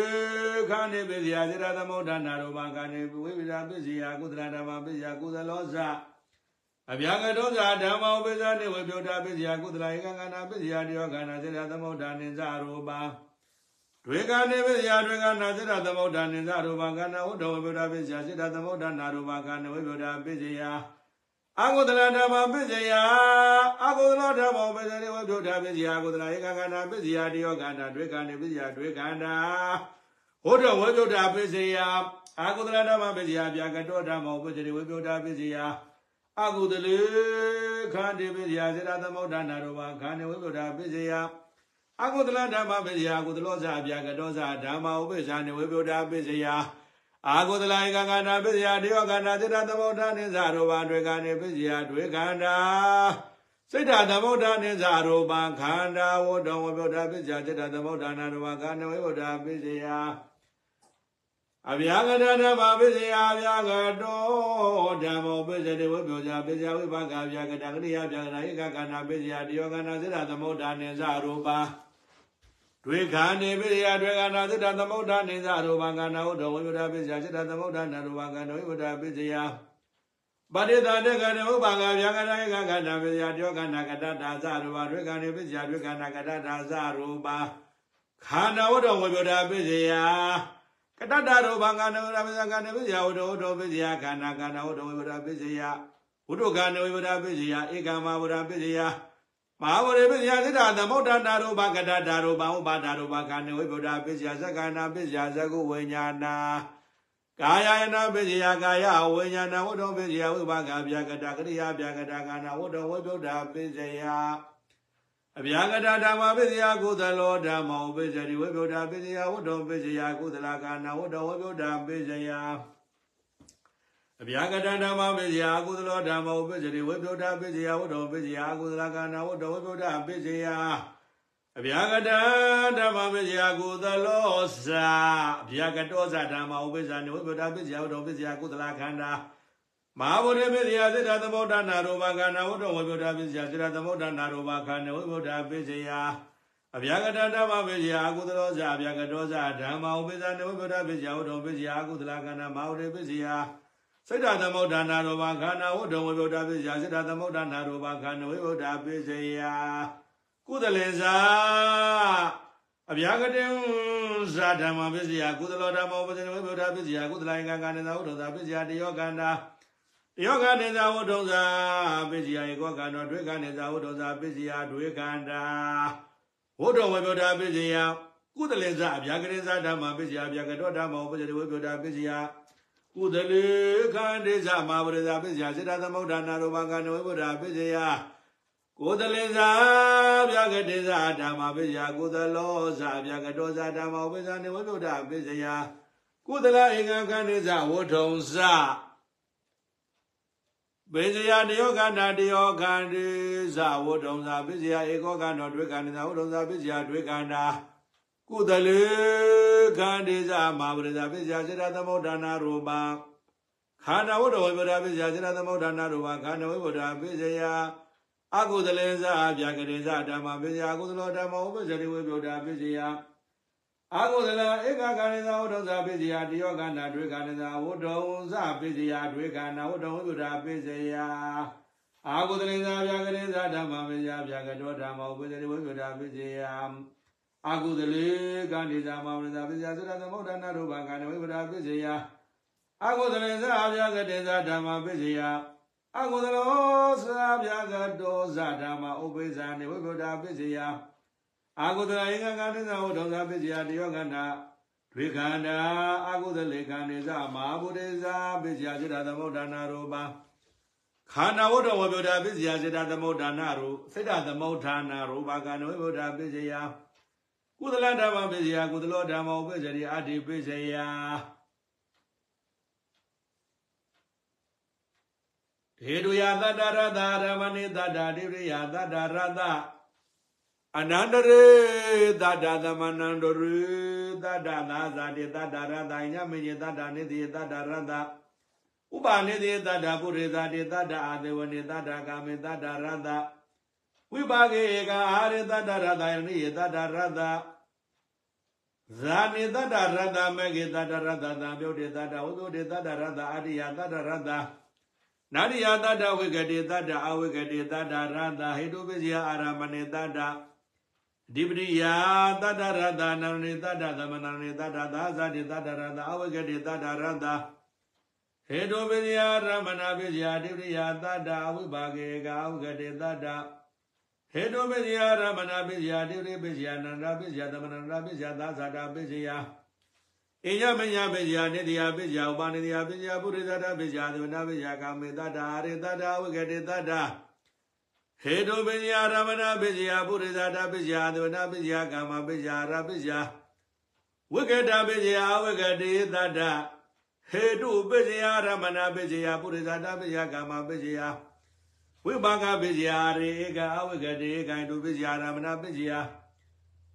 ခန္ဓေပစ္စယစေတသမုဋ္ဌာနာရူပခန္ဓေဝိပဒပစ္စယကုသလဓမ္မပစ္စယကုသလောဇအဗျာကတောဇာဓမ္မောပစ္စတိဝိပြုတ်တာပစ္စယကုသလဧကခန္ဓာပစ္စယတယောခန္ဓာစေတသမုဋ္ဌာနိဇရူပတွေခန္ဓေပစ္စယတွေခန္ဓာစေတသမုဋ္ဌာနိဇရူပခန္ဓာဝတ္တဝိပြုတ်တာပစ္စယစေတသမုဋ္ဌာနာရူပခန္ဓာဝိပြုတ်တာပစ္စယ အကုသလဓမ္မပစ္စယအကုသလဓမ္မပစ္စယဝိပုဒ္ဓပစ္စယအကုသလဧကခန္ဓာပစ္စယတယောခန္ဓာဒွေခန္ဓာပစ္စယဒွေခန္ဓာဟောတော်ဝိပုဒ္ဓပစ္စယအကုသလဓမ္မပစ္စယပြကတောဓမ္မပစ္စယဝိပုဒ္ဓပစ္စယအကုသလေခန္ဓာပစ္စယစေတသမုဋ္ဌာနာရောခန္ဓာဝိပုဒ္ဓပစ္စယအကုသလဓမ္မပစ္စယအကုသလောဇာပြကတောဇာဓမ္မဥပ္ပဇာနေဝိပုဒ္ဓပစ္စယ အာဂုတလဧကခန္ဓာပစ္စယတေယခန္ဓာစေတသမုဋ္ဌာနိသရောဘာတွေခန္ဓာပစ္စယတွေခန္ဓာစိတ်ဓာသမုဋ္ဌာနိသရောဘာခန္ဓာဝတ္တဝဗုဒ္ဓပစ္စယစေတသမုဋ္ဌာနာရောဘာခန္ဓာဝိဗုဒ္ဓပစ္စယအဗျာကတဓမ္မပစ္စယအဗျာကတောဓမ္မောပစ္စတေဝိပ္ပဇာပစ္စယဝိပါကအဗျာကတကရိယဗျာကနာဧကကနာပစ္စယတယောကနာစိတ္တသမုဒ္ဒနေဇရူပါ တွေခန္နေပစ္စယတွေကနာစိတ္တသမုဒ္ဒနေဇရူပါကနာဝတ္တဝိပဒပစ္စယစိတ္တသမုဒ္ဒနာရူပါကနာဝိပဒပစ္စယပရိသတေကနဥပါကဗျာကနာဧကကနာပစ္စယတယောကနာကတတာဇရူပါတွေခန္နေပစ္စယတွေကနာကတတာဇရူပါခန္ဓာဝတ္တဝိပဒပစ္စယကတတရောဘာကနဝရပစ္စယကနပစ္စယဝတ္တဝတ္တပစ္စယခန္ဓာခန္ဓာဝတ္တဝိပဒပစ္စယဝတ္တခန္ဓာဝိပဒပစ္စယဧကမဝရပစ္စယ မဟာဝရေပစ္စယသစ္စာသမုဒ္ဒနာရောဘာကတတရောဘာဥပါဒရောဘာကနဝိပဒပစ္စယသက္ကနာပစ္စယသကုဝိညာဏကာယယနာပစ္စယကာယဝိညာဏဝတ္တပစ္စယဝိပါကဗျာကတကရိယာဗျာကတကာနာဝတ္တဝိပဒပစ္စယအဗျာကတဓမ္မပစ္စယကုသလောဓမ္မောပစ္စရိဝိပဒပစ္စယဝတ္တပစ္စယကုသလကာနာဝတ္တဝိပဒပစ္စယ အဗျာကတဓမ္မပစ္စယကုသလောဓမ္မောပစ္စရိဝိပဒပစ္စယဝတ္တပစ္စယကုသလကာနာဝတ္တဝိပဒပစ္စယအဗျာကတဓမ္မပစ္စယကုသလောသာအဗျာကတောဇဓမ္မဥပ္ပဇ္ဇနိဝိပဒပစ္စယဝတ္တပစ္စယကုသလခန္ဓာမဟာဗုဒ္ဓပစ္စယစိတ္တသမုဒ္ဒနာရောဘာကနာဝတ္တဝိပဒပစ္စယစိတ္တသမုဒ္ဒနာရောဘာခန္ဓာဝိပဒပစ္စယအဗျာကတဓမ္မပစ္စယအကုသလောဇအဗျာကတောဇဓမ္မဥပ္ပဇ္ဇနိဝိပဒပစ္စယဝတ္တပစ္စယအကုသလခန္ဓာမဟာဗုဒ္ဓပစ္စယ စိတ္တသမုဒ္ဒနာရောဘာခန္ဓာဝတ္တဝိပဒပစ္စယစိတ္တသမုဒ္ဒနာရောဘာခန္ဓာဝိပဒပစ္စယကုသလေဇာအဗျာကတေဇာဓမ္မပစ္စယကုသလောဓမ္မဥပ္ပဇ္ဇနိဝိပဒပစ္စယကုသလင်္ဂကာနေသာဝတ္တပစ္စယတယောကန္တာတယောကနေသာဝတ္ထုဇာပစ္စယဧကောကံတော်တွေကနေသာဝတ္ထုဇာပစ္စယတွေကန္တာဝတ္တဝေဗုဒ္ဓပစ္စယကုသလေဇအဗျာကရေဇဓမ္မပစ္စယအဗျာကတောဓမ္မဥပ္ပဇ္ဇဝေဗုဒ္ဓပစ္စယ ကုသလေခန္တေဇမဟာပရိဇပစ္စယစေတသမုဒ္ဒနာရောဘကနဝေဗုဒ္ဓပစ္စယကိုသလေဇာဗျာကတေဇဓမ္မပစ္စယကုသလောဇာဗျာကတောဇာဓမ္မဥပ္ပဇ္ဇနေဝေဗုဒ္ဓပစ္စယကုသလဧကခန္တေဇဝတ္ထုံဇပေဇယတယောကန္တာတယောကန္တိဇဝတ္ထုံဇာပစ္စယဧကောကန္တောဒွေကန္တာဝတ္ထုံဇာပစ္စယဒွေကန္တာ ကုသလေခန္တိဇမာပရိဇာပစ္စယစေတသမုဒ္ဒနာရူပခန္ဓာဝတ္တဝိပဒပစ္စယစေတသမုဒ္ဒနာရူပခန္ဓာဝိပဒပစ္စယအကုသလေဇဗျာကရေဇဓမ္မပစ္စယအကုသလောဓမ္မဥပ္ပဇ္ဇတိဝိပဒပစ္စယအာဟုသလဧကကာနိသာဝတ္တဇာပိစယတယောကန္တာဒွေကာနိသာဝတ္တုံဇပိစယဒွေကာနာဝတ္တုံဝိပုဒ္ဓပိစယအာဟုသလိသာဗျာကရိသာဓမ္မပိစယဗျာကတောဓမ္မဥပ္ပဇ္ဇတိဝိပုဒ္ဓပိစယ အာဟုသလေကာနိသာမဝရဇာပိစယသရသမုဒ္ဒနာရူပကာနဝိပုဒ္ဓပိစယအာဟုသလေသာဗျာကတိသာဓမ္မပိစယအာဟုသလောသာဗျာကတောဇဓမ္မဥပ္ပဇ္ဇနိဝိပုဒ္ဓပိစယအာဟုသလဧကကနိသဝဒောဇပစ္စယတယောကန္တာဒွေခန္တာအာဟုသလေခန္နေသမဟာဗုဒ္ဓဇာပစ္စယစေတသမုဒ္ဒနာရောပါခန္ဓာဝတ္တဝဗုဒ္ဓပစ္စယစေတသမုဒ္ဒနာရောစေတသမုဒ္ဒနာရောပါကနဝဗုဒ္ဓပစ္စယ ကုသလဓမ္မပစ္စယကုသလောဓမ္မောပစ္စရိအာတိပစ္စယဒေတုယသတ္တရတရမဏိတ္တဒိရိယသတ္တရတအနန္တရေသတ္တသမဏန္တရေသတ္တသာဇာတိသတ္တရတညမညေသတ္တနိတိသတ္တရတဥပါနိတိသတ္တပုရိသတိသတ္တအာသေဝနိသတ္တကာမေသတ္တရတ ဝိပါကေဧကအာရိသတ္တရတယနိယသတ္တရတဇာနိတ္တရတမေကေတ္တရတသံပြုတ်တေတ္တဝိသုတေတ္တရတအာရိယတ္တရတနာရိယတ္တဝိကတိတ္တအဝိကတိတ္တရတဟိတုပစ္စယအာရမဏေတ္တဒီပရိယာတတ္တရတနာနိတတ္တသမနာနိတတ္တသာဇာတိတတ္တရတအဝဂတိတတ္တရတဟေတုပိယရမဏပိယဒီပရိယာတတ္တအဝိပါကေကာဝဂတိတတ္တ ဟေတုပိယရမဏပိယဒီပရိပိယနန္ဒပိယသမနန္ဒပိယသာဇာတာပိယအိညမညာပိယနိတယပိယဥပနိတယပိယပုရိသတပိယသဝနာပိယကာမေတ္တအာရိတတ္တဝဂတိတတ္တဟေတုပညာရမဏပစ္စယပုရိသတာပစ္စယသဝနာပစ္စယကာမပစ္စယရာပစ္စယဝိကတပစ္စယဝိကတိသတ္တဟေတုပစ္စယရမဏပစ္စယပုရိသတာပစ္စယကာမပစ္စယ ဝိပါကပစ္စယရေဧကအဝိကတိဧကံတုပစ္စယရမဏပစ္စယ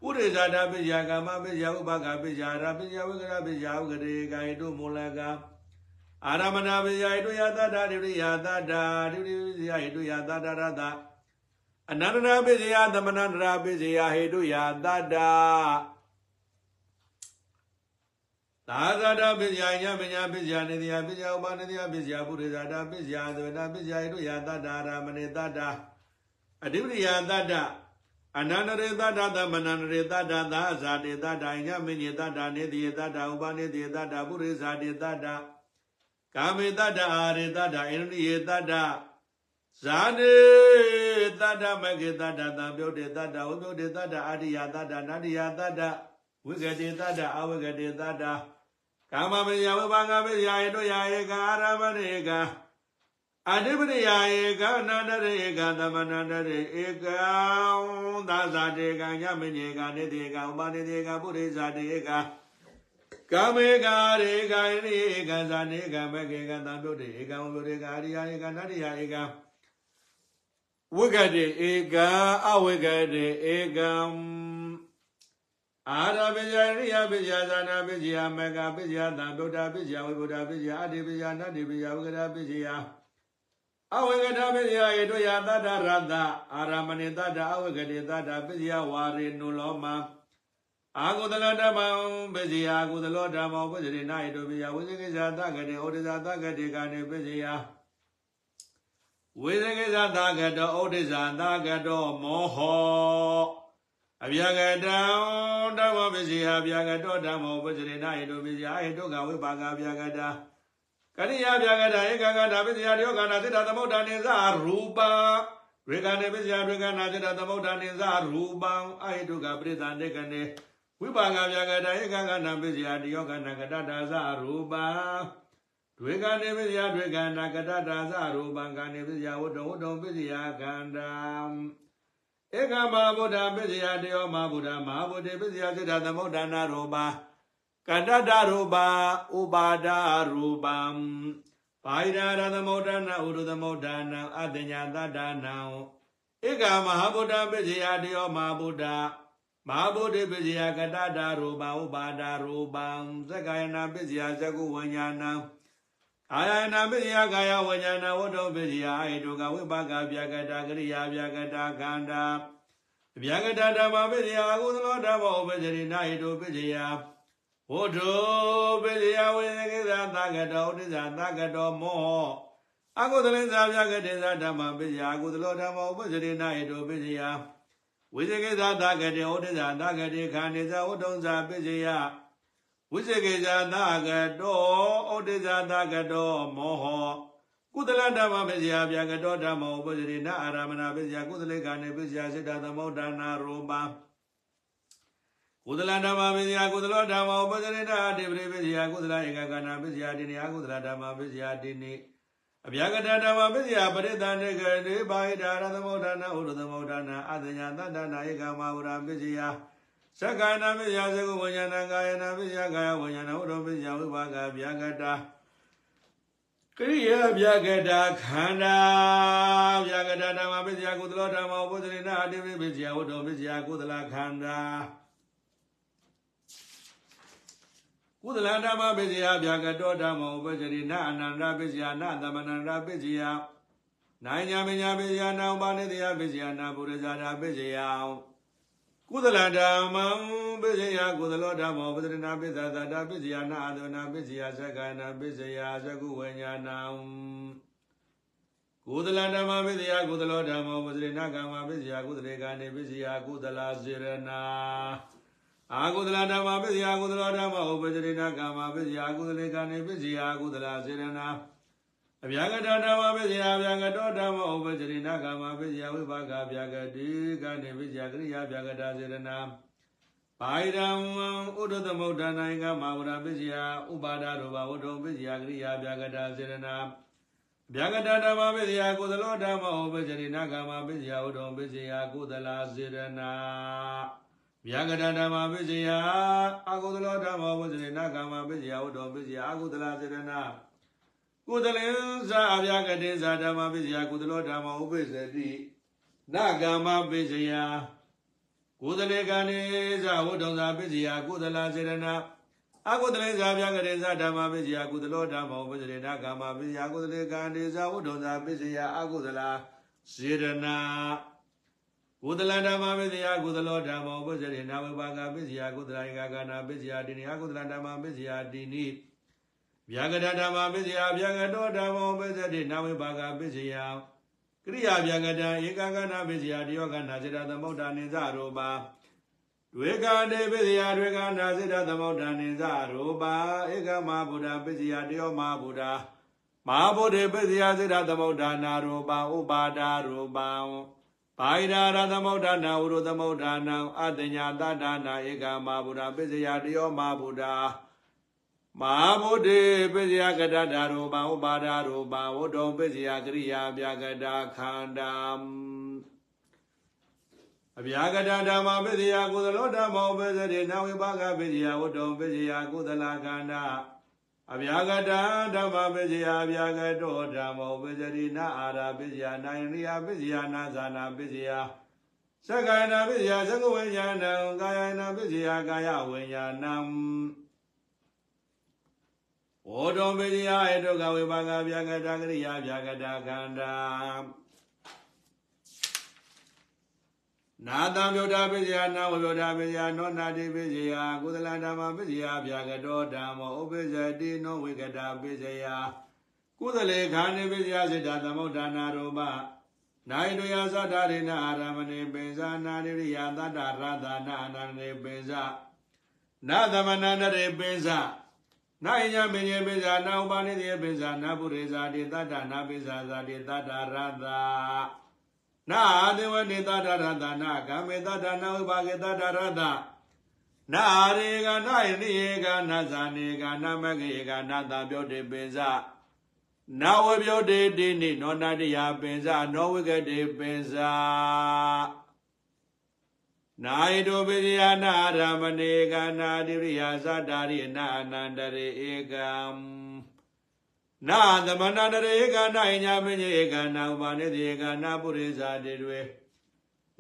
ပုရိဇာတာပိယကာမပိယဥပကပိယရာပိယဝိကရပိယဥကရေကာယတုမူလကအာရမဏပိယတုယသတ္တဒိဋ္ဌိယသတ္တဒိဋ္ဌိပိယတုယသတ္တရတအနန္တနာပိယသမဏန္တရာပိယဟေတုယသတ္တ သာသတာပိယညပညာပိယနေတိယပိယဥပနေတိယပိယပုရိဇာတာပိယသဝတာပိယတုယသတ္တရာမဏေတတ္တအဓိပတိယသတ္တအနန္တရေတတ္တသမနန္တရေတတ္တသာဇာတိတတ္တညမညေတတ္တနေတိယတတ္တဥပနေတိယတတ္တပုရိဇာတိတတ္တကာမေတတ္တအာရေတတ္တဣန္ဒိယေတတ္တဇာတိတတ္တမကေတတ္တသံပြုတ်တေတတ္တဝိပြုတ်တေတတ္တအာရိယတတ္တနာတိယတတ္တဝိကတိတတ္တအဝိကတိတတ္တ ကာမမေယဝိဘာဂမေယယေတောယာယေကာအာရမဏေကာအဓိပတိယဧကနန္တရေဧကသမနန္တရေဧကံသာဇာတေကညမညေကနေတေကဥပနေတေကပုရိဇာတေကကာမေကာရေကဣရိဧကဇာနေကမကေကသံပြုတ်တေဧကံဝိရေကာရိယဧကနတ္တိယဧကဝိကတေဧကအဝိကတေဧကံ အာရပိယရိယပိယဇာနာပိယမေကပိယသံဗုဒ္ဓပိယဝိဗုဒ္ဓပိယအတ္တိပိယနတ္တိပိယဝိကရပိယအဝိကတပိယယေတုယသတ္တရတအာရမဏိတတ္တအဝိကတိတတ္တပိယဝါရေနုလောမအာဂုတလဓမ္မံပိစီယကုသလောဓမ္မောပိစိနာယေတုပိယဝိဇိကိဇာတကတိဩဒိဇာတကတိကနေပိစီယဝိဇိကိဇာတကတောဩဒိဇာတကတောမောဟော အဗျာကတံဓမ္မပိစီယအဗျာကတောဓမ္မောပိစိနာယေတုပိစီယဟေတုကဝိပါကအဗျာကတံကရိယာပြကတာဧကကတာပိစယတယောကနာစိတ္တသမုဒ္ဒနိသရူပရေကနေပိစယရေကနာစိတ္တသမုဒ္ဒနိသရူပံအဟိတုကပရိသန္တေကနေဝိပါကပြကတာဧကကနာပိစယတယောကနာကတတာသရူပံဒွေကနေပိစယဒွေကနာကတတာသရူပံကနေပိစယဝတ္တဝတ္တပိစယကန္တံ ဧကမဗုဒ္ဓပိစယတယောမဗုဒ္ဓမဟာဗုဒ္ဓပိစယစိတ္တသမုဒ္ဒနာရူပံကတတရူပဥပါဒရူပံဘာိရာရသမုဒ္ဒနာဥရသမုဒ္ဒနာအတညာတတ္တနာဧကမဟာဗုဒ္ဓပိစယတယောမဟာဗုဒ္ဓမဟာဗုဒ္ဓပိစယကတတရူပဥပါဒရူပံသက္ကယနာပိစယသကုဝဉ္ညာဏ အာယနာပိစယကာယဝဉ္ညာဏဝတ္တပိစယအေတုကဝိပါကဗျာကတာကရိယာဗျာကတာခန္ဓာဗျာကတာဓမ္မပိစယအကုသလောဓမ္မဥပဇရိနာဟိတုပိစယဝုဒ္ဓပိစယဝိသေကိသသကတောဥဒိသသကတောမောအကုသလင်္သာပြကတိသဓမ္မပိစယအကုသလောဓမ္မဥပဇရိနာဟိတောပိစယဝိသေကိသသကတိဥဒိသသကတိခန္ဒီသဝတ္တုံ္ဇာပိစယ ဝိသေကိသသကတောဥဒိသသကတောမောဟကုသလဓမ္မပိစယပြကတောဓမ္မဥပဇရိနာအာရမဏပိစယကုသလေခန္ဒီပိစယစိတ္တသမုဒ္ဒနာရူပံကုသလဓမ္မပိစယကုသလောဓမ္မဥပဇရိတာတိပရိပိစယကုသလဧကကနာပိစယတိနိအကုသလဓမ္မပိစယတိနိအဗျာကတဓမ္မပိစယပရိသန္တေကတိဘာဟိတာရသမုဒ္ဒနာဥရသမုဒ္ဒနာအတညာတတ္တနာဧကမဝရပိစယ သက္ကာနာပိစယသကုဝဉ္ဇဏကာယနာပိစယကာယဝဉ္ဇဏဥရပိစယဝိပါကဗျာကတာကရိယာဗျာကတာခန္ဓာဗျာကတာဓမ္မပိစယကုသလောဓမ္မဥပဇရိနာအတိပိစယဝတ္တပိစယကုသလခန္ဓာကုသလဓမ္မပိစယဗျာကတောဓမ္မဥပဇရိနအနန္တပိစယနသမဏန္တပိစယနိုင်ညာမညာပိစယနာဥပါနေတယပိစယနာပုရိဇာနာပိစယ ကုသလဓမ္မပိစယကုသလောဓမ္မောပဒရဏပိသသတာပိစယနာအဒနာပိစယသက္ကနာပိစယသကုဝဉ္ညာဏကုသလဓမ္မပိစယကုသလောဓမ္မောပဒရဏကာမပိစယကုသလေကာနေပိစယကုသလစေရနာအာကုသလဓမ္မပစ္စယကုသလဓမ္မဥပဇရိဏကာမပစ္စယကုသလေကာနေပစ္စယကုသလစေရနာ အဗျာကတဓမ္မပစ္စယအဗျာကတောဓမ္မဥပဇရိဏကာမပစ္စယဝိပါကဗျာကတိကာနေပစ္စယကရိယာဗျာကတာစေရနာဘာိရံဥဒ္ဓသမုဒ္ဒနာယကမဝရပစ္စယဥပါဒရောဘဝတ္ထုပစ္စယကရိယာဗျာကတာစေရနာဗျာကတဓမ္မပစ္စယကုသလောဓမ္မဥပဇရိဏကာမပစ္စယဝတ္ထုပစ္စယကုသလစေရနာဗျာကတဓမ္မပစ္စယအာဟုသလောဓမ္မဝဇ္ဇေနကာမပစ္စယဝတ္တောပစ္စယအာဟုသလစေရနာ ကုသလင်္စာအဗျာကတိဇာဓမ္မပစ္စယကုသလောဓမ္မဥပ္ပစ္စတိနကာမပစ္စယကုသလေကံနေဇဝုဒ္ဓံသာပစ္စယကုသလစေရနာအကုသလေဇာပြကရေဇဓမ္မပစ္စယကုသလောဓမ္မောပစ္စရေနာကာမပစ္စယကုသလေကံနေဇဝုဒ္ဓံသာပစ္စယအကုသလစေရနာကုသလဓမ္မပစ္စယကုသလောဓမ္မောပစ္စရေနာဝိပါကပစ္စယကုသလဧကကနာပစ္စယတိနိအကုသလဓမ္မပစ္စယတိနိ ဗျာကတဓမ္မပစ္စယဗျာကတောဓမ္မောပစ္စရေနာဝိပါကပစ္စယကရိယာဗျာကတံဧကကနာပစ္စယတယောကနာစေတသမုဒ္ဒနိဇရောပါတွေကနေပစ္စယတွေကနာစေတသမုဒ္ဒနိဇရောပါဧကမဗုဒ္ဓပစ္စယတယောမဗုဒ္ဓမဟာဗုဒ္ဓပစ္စယစေတသမုဒ္ဒနာရောပါဥပါဒရောပါဘာိရာရသမုဒ္ဒနာဝရုသမုဒ္ဒနာအတညာတတနာဧကမဗုဒ္ဓပစ္စယတယောမဗုဒ္ဓ မဟာဗုဒ္ဓပစ္စယကတတရောပါဥပါဒရောပါဝတ္တုံပစ္စယကရိယာပြကတာခန္ဓာအဗျာကတဓမ္မပစ္စယကုသလောဓမ္မောပစ္စရေနဝိပါကပစ္စယဝတ္တုံပစ္စယကုသလခန္ဓာအဗျာကတဓမ္မပစ္စယအဗျာကတောဓမ္မောပစ္စရိနာအာရပစ္စယနာယနိယပစ္စယနာဇာနာပစ္စယသက္ကာယနာပစ္စယသက္ကဝိညာဏံကာယနာပစ္စယကာယဝိညာဏံ ဝေါတောပစ္စယဧတုကဝိပါကဗျာကတကရိယာဗျာကတခန္ဓာနာတံမြုဒ္ဓပစ္စယနာဝိုဒ္ဓပစ္စယနောနာတိပစ္စယကုသလဓမ္မပစ္စယဗျာကတောဓမ္မောဥပ္ပဇ္ဇတိနောဝိကတာပစ္စယကုသလေခာနိပစ္စယစေတသမုဒ္ဒနာရူပနိုင်တယသတ္တရိနအာရမဏိပိဇာနာရိယသတ္တရသနာအနန္တေပိဇာနာသမဏန္တရေပိဇာ နာယညမင်းယေပိဇာနာဥပါနိတိယေပိဇာနာပုရိဇာတိတတ္တနာပိဇာဇာတိတတ္တရသနာအာဒေဝနေတတ္တရသနာကမေတတ္တနာဥပါကေတတ္တရသနာရေကနာယနိယေကနာဇာနေကနာမကေကနာတပြောတိပိဇာနာဝပြောတိတိနိနောနာတိယပိဇာနောဝိကတိပိဇာ နာယတုပိဇယနာရမဏေကနာတိရိယာသတ္တာရိနာအနန္တရေဧကံနာသမဏတရေကနာယညာမညေကနာဥပါနေတိကနာပုရိသတိတွေ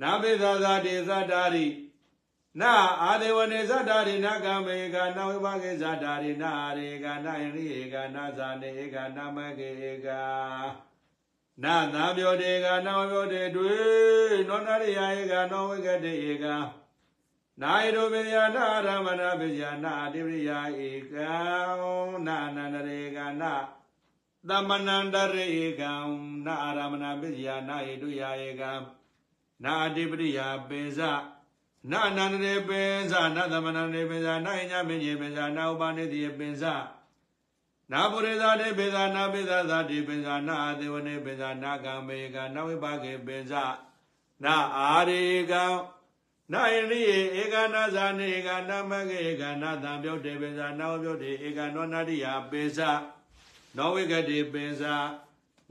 နာပိသဇာတိသတ္တာရိနာအာဒေဝနေသတ္တာရိနာကမေကနာဝိပါကေသတ္တာရိနာရေကနာယရိဧကနာဇာနေဧကနာမကေဧက နာသာပြောတေကနာပြောတေတွေနောနာရိယဧကနောဝိကတေဧကနာယရုပိယနာရမဏပိယနာတိပရိယဧကံနာနန္တရေကနာသမဏန္တရေကံနာအာရမဏပိယနာဟိတုယဧကံနာအတိပရိယပေဇနာနန္တရေပေဇနာသမဏန္တရေပေဇနာဣညာမင်းကြီးပေဇနာဥပနိတိပေဇနာ ပုရိသတေပေဇာနာပိသသာတိပိဇာနာအသေဝနေပိဇာနာကံမေကနာဝိပါကေပိဇာနာအာရေကံနာယနိဧကနာဇာနေဧကနာမကေဧကနာတံပြုတ်တေပိဇာနာဝပြုတ်တေဧကနောနာတိယပိဇာနောဝိကတိပိဇာ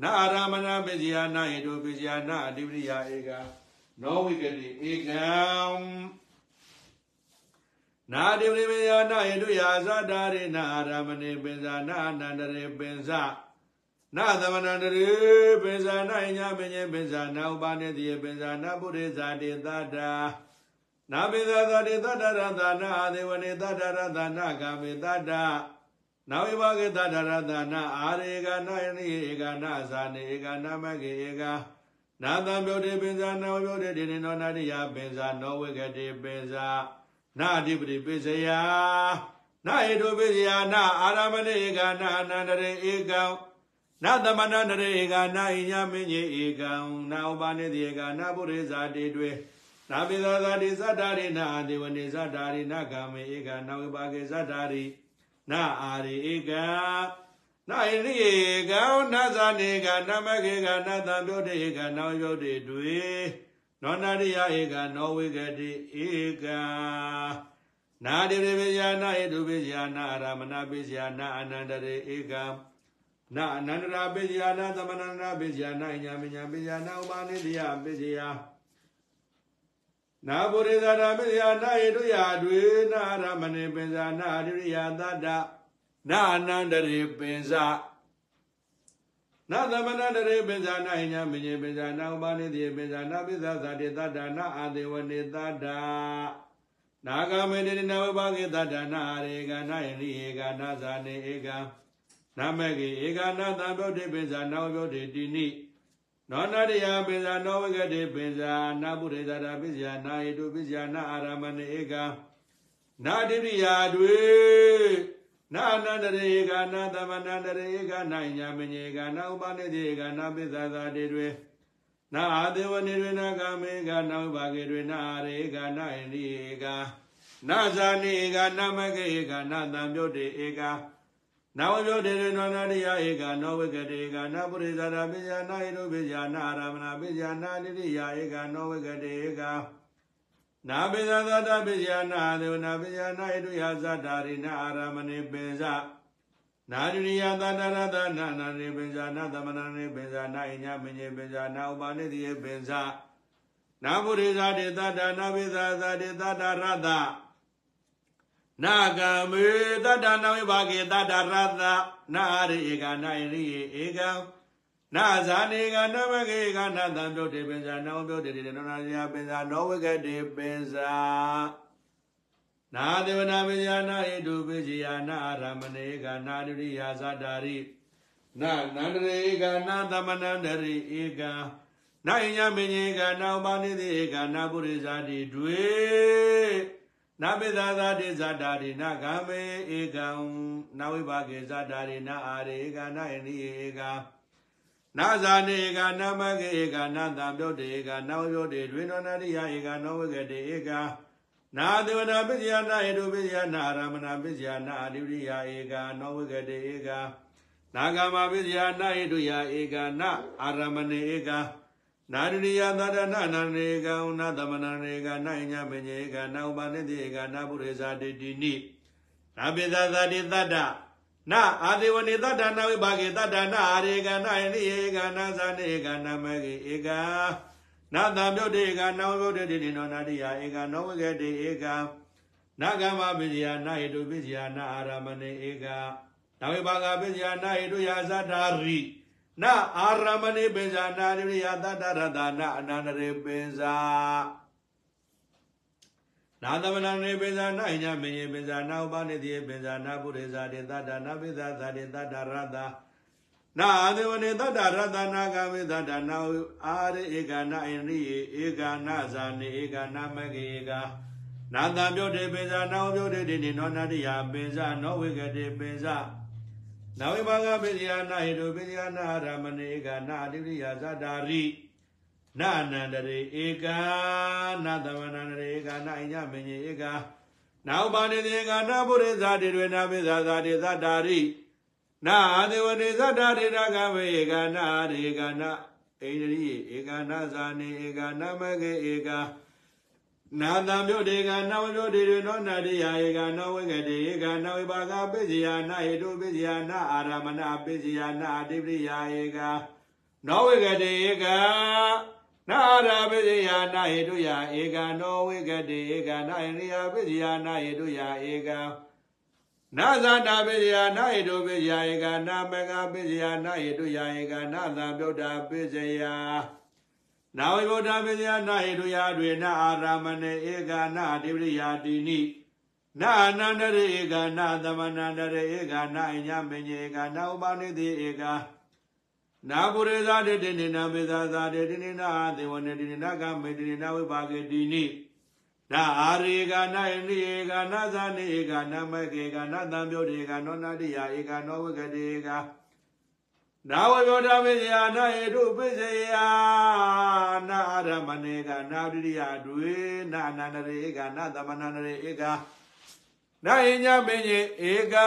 နာအာရမဏပိဇာနာဟိတုပိဇာနာအတိပရိယဧကနောဝိကတိဧကံ နာတိပရိမေယနာယတုယာသတ္တာရိနာအာရမဏိပိဇာနာအနန္တရေပိဇာနာသမဏန္တရေပိဇာနာညမညေပိဇာနာဥပါနေတိပိဇာနာပုရိဇာတိတတ္တာနာပိဇာသတိတတ္တရသနာအာဒေဝနေတတ္တရသနာကာမေတတ္တနာဝိဘာဂေတတ္တရသနာအာရေကနာယနိဧကနာဇာနေဧကနာမကေဧကနာတံပြုတ်တေပိဇာနာဝပြုတ်တေဒေနောနာတိယပိဇာနောဝိကတိပိဇာ နာအဓိပတိပိစယနာဧတုပိစယနာအာရမဏေဧကနာအနန္တရေဧကံနာသမဏန္တရေဧကနာဣညာမင်းကြီးဧကံနာဥပါနေတိဧကနာပုရိဇာတိတွေနာပိသဇာတိသတ္တာရိနာဒေဝနေသတ္တာရိနာကာမေဧကနာဝိပါကေသတ္တာရိနာအာရိဧကံနာယနိဧကံနာဇာနေကနာမကေကနာတံပြောတေဧကနာဝိပြောတေတွေ နောနာရိယဧကနောဝိကတိဧကနာတိရေပဇာနာဧတုပဇာနာအာရမဏပဇာနာအနန္တရေဧကနာအနန္တရာပဇာနာသမဏနာပဇာနာညမညာပဇာနာဥပါနိတိယပဇာနာပုရိသရာပဇာနာဧတုယတွေနာအာရမဏေပဇာနာအရိယသတ္တနာအနန္တရေပဇာ နာသမဏတရေပိဇာနာညမညေပိဇာနာဥပါနိတိပိဇာနာပိဇာသာတိတတ္တနာအာဒေဝနေတတ္တနာဂမေတိနဝဘဂေတတ္တနာရေကနာယလိဧကနာဇာနေဧကနမကေဧကနာသံဗုဒ္ဓပိဇာနာဝဗုဒ္ဓတိနိနောနတယပိဇာနောဝဂတိပိဇာနာပုရိသတာပိဇာနာဟိတုပိဇာနာအာရမဏေဧကနာတိရိယာတွေ နာအနန္တရေကနာသမဏန္တရေကနာညာမညေကနာဥပနိတိကနာပိသသာတေတွေနာအာဒေဝနေတွေနာကမေကနာဥပါကေတွေနာရေကနာဣန္ဒီဧကနာဇာနေကနာမကေကနာတံပြုတ်တေဧကနာဝပြုတ်တေတွေနောနာရိယဧကနောဝိကတေကနာပုရိသရာပိဇာနာဟိတုပိဇာနာအာရမဏပိဇာနာတိရိယဧကနောဝိကတေဧက နာပိဇာသတ္တပိဇာနာဒေဝနာပိဇာနာဣတုယသတ္တာရိနာအာရမဏေပိဇာနာရိယသတ္တရတနာနာရိပိဇာနာသမဏရိပိဇာနာဣညာမညေပိဇာနာဥပါနိတိယေပိဇာနာပုရိသတေတတ္တနာပိဇာသတေတတ္တရတနာဂမေတတ္တနာဝိဘာကေတတ္တရတနာရိဧကနာရိဧကံ နာဇာနေကနမကေကနာတံပြုတ်တေပင်္စာနောပြုတ်တေတေနောနာဇာပင်္စာနောဝကတေပင်္စာနာဒေဝနာမဇာနာဣတုပိစီယနာအာရမဏေကနာဒုရိယာသတ္တာရိနာနန္တရေကနာသမနန္တရိဧကနာယညမင်းကြီးကနာဥပနိတိဧကနာပုရိဇာတိတွေနာပိသာသာတိဇာတာရိနာဂမေဧကံနာဝိဘာကေဇာတာရိနာအာရေဧကနာယနိဧက နာဇာနေကနာမကေဧကနာတံပြုတ်တေဧကနာဝပြုတ်တေဒွေနောနာရိယဧကနောဝကတေဧကနာဒေဝနာပိဇယနာဟိတုပိဇယနာအာရမဏပိဇယနာအဓိပရိယဧကနောဝကတေဧကနာဂမပိဇယနာဟိတုယဧကနာအာရမဏေဧကနာရဏိယသတ္တနာနာနေကံနာသမဏနေကနာညမညေကနာဥပနိတိကနာပုရိသတိတိနိနာပိသသတိတတ္တ နာအာဒေဝနေတတ္တနာဝိဘာဂေတတ္တနာအာရေကနာယနိဧကနာဇာနေကနာမဂေဧကနာတံပြုတ်တေကနာဝိဗုဒ္ဓတိနောနာတိယဧကနောဝဂတေဧကနာဂမပိဇယနာဟိတုပိဇယနာအာရမဏေဧကနာဝိဘာဂပိဇယနာဟိတုယာဇတ္တာရိနာအာရမဏိပိဇာနာရိယတတ္တရတနာအနန္တရေပိဇာ နာသမဏနေပိဇာနာညမင်းပိဇာနာဥပနိတိပိဇာနာပုရိဇာတေတတ္တနာပိဇာသတေတတ္တရတနာအာဒေဝနေတတ္တရတနာကမေတတ္တနာအာရေဧကနာဣန္ဒိဧကနာဇာနေဧကနာမဂေဧကနာတံပြုတ်တေပိဇာနာဝပြုတ်တေတိနောနာတိယပိဇာနောဝိကတေပိဇာနဝိဘာဂပိဇယနာဟိတုပိဇယနာရမဏေကနာအတိရိယဇတာရိ နာအနန္တရေဧကနာသမဏန္တရေဧကနာအညမညေဧကနာဥပါနေတေကနာပုရိသတိတွေနာပိဇာဇာတိဇတာရိနာအာဒေဝနေဇတာရိနာကမေဧကနာရေကနာဣန္ဒြိဧကနာဇာနေဧကနာမဂေဧကနာတံမြို့တေကနဝမြို့တေရနောနာတိယဧကနောဝိကတေဧကနဝိပါကပိစိယနာဟိတုပိစိယနာအာရမဏပိစိယနာအတိပရိယဧကနောဝိကတေဧက နာအာရပိစိယနာဟိတုယဧကနောဝိကတေဧကနာဣရိယပိစိယနာဟိတုယဧကနာဇာတာပိစိယနာဟိတုပိစိယဧကနာမကပိစိယနာဟိတုယဧကနာသံဗုဒ္ဓပိစိယနာဝိဗုဒ္ဓမေဇယနာဟိတုယာတွေနာအာရမဏေဧကနာအတိပရိယာတိနိနာအနန္တရေဧကနာသမဏန္တရေဧကနာအညမညေဧကနာဥပနိတိဧက နာပုရိသတေတိနိနာမေသာသာတေတိနိနာသေဝနေတိနိနာကမေတိနိနာဝိပါကေတိနိနာအာရေကနာယနိဧကနာဇာနိဧကနာမကေကနာတံပြုတ်ဧကနောနာတိယဧကနောဝကတိဧကနာဝယောဓမေယနာဟေတုပိစေယနာအာရမဏေကနာဒုရိယတွေနာအနန္တရေကနာသမဏန္တရေဧကနာယညမင်းကြီးဧကံ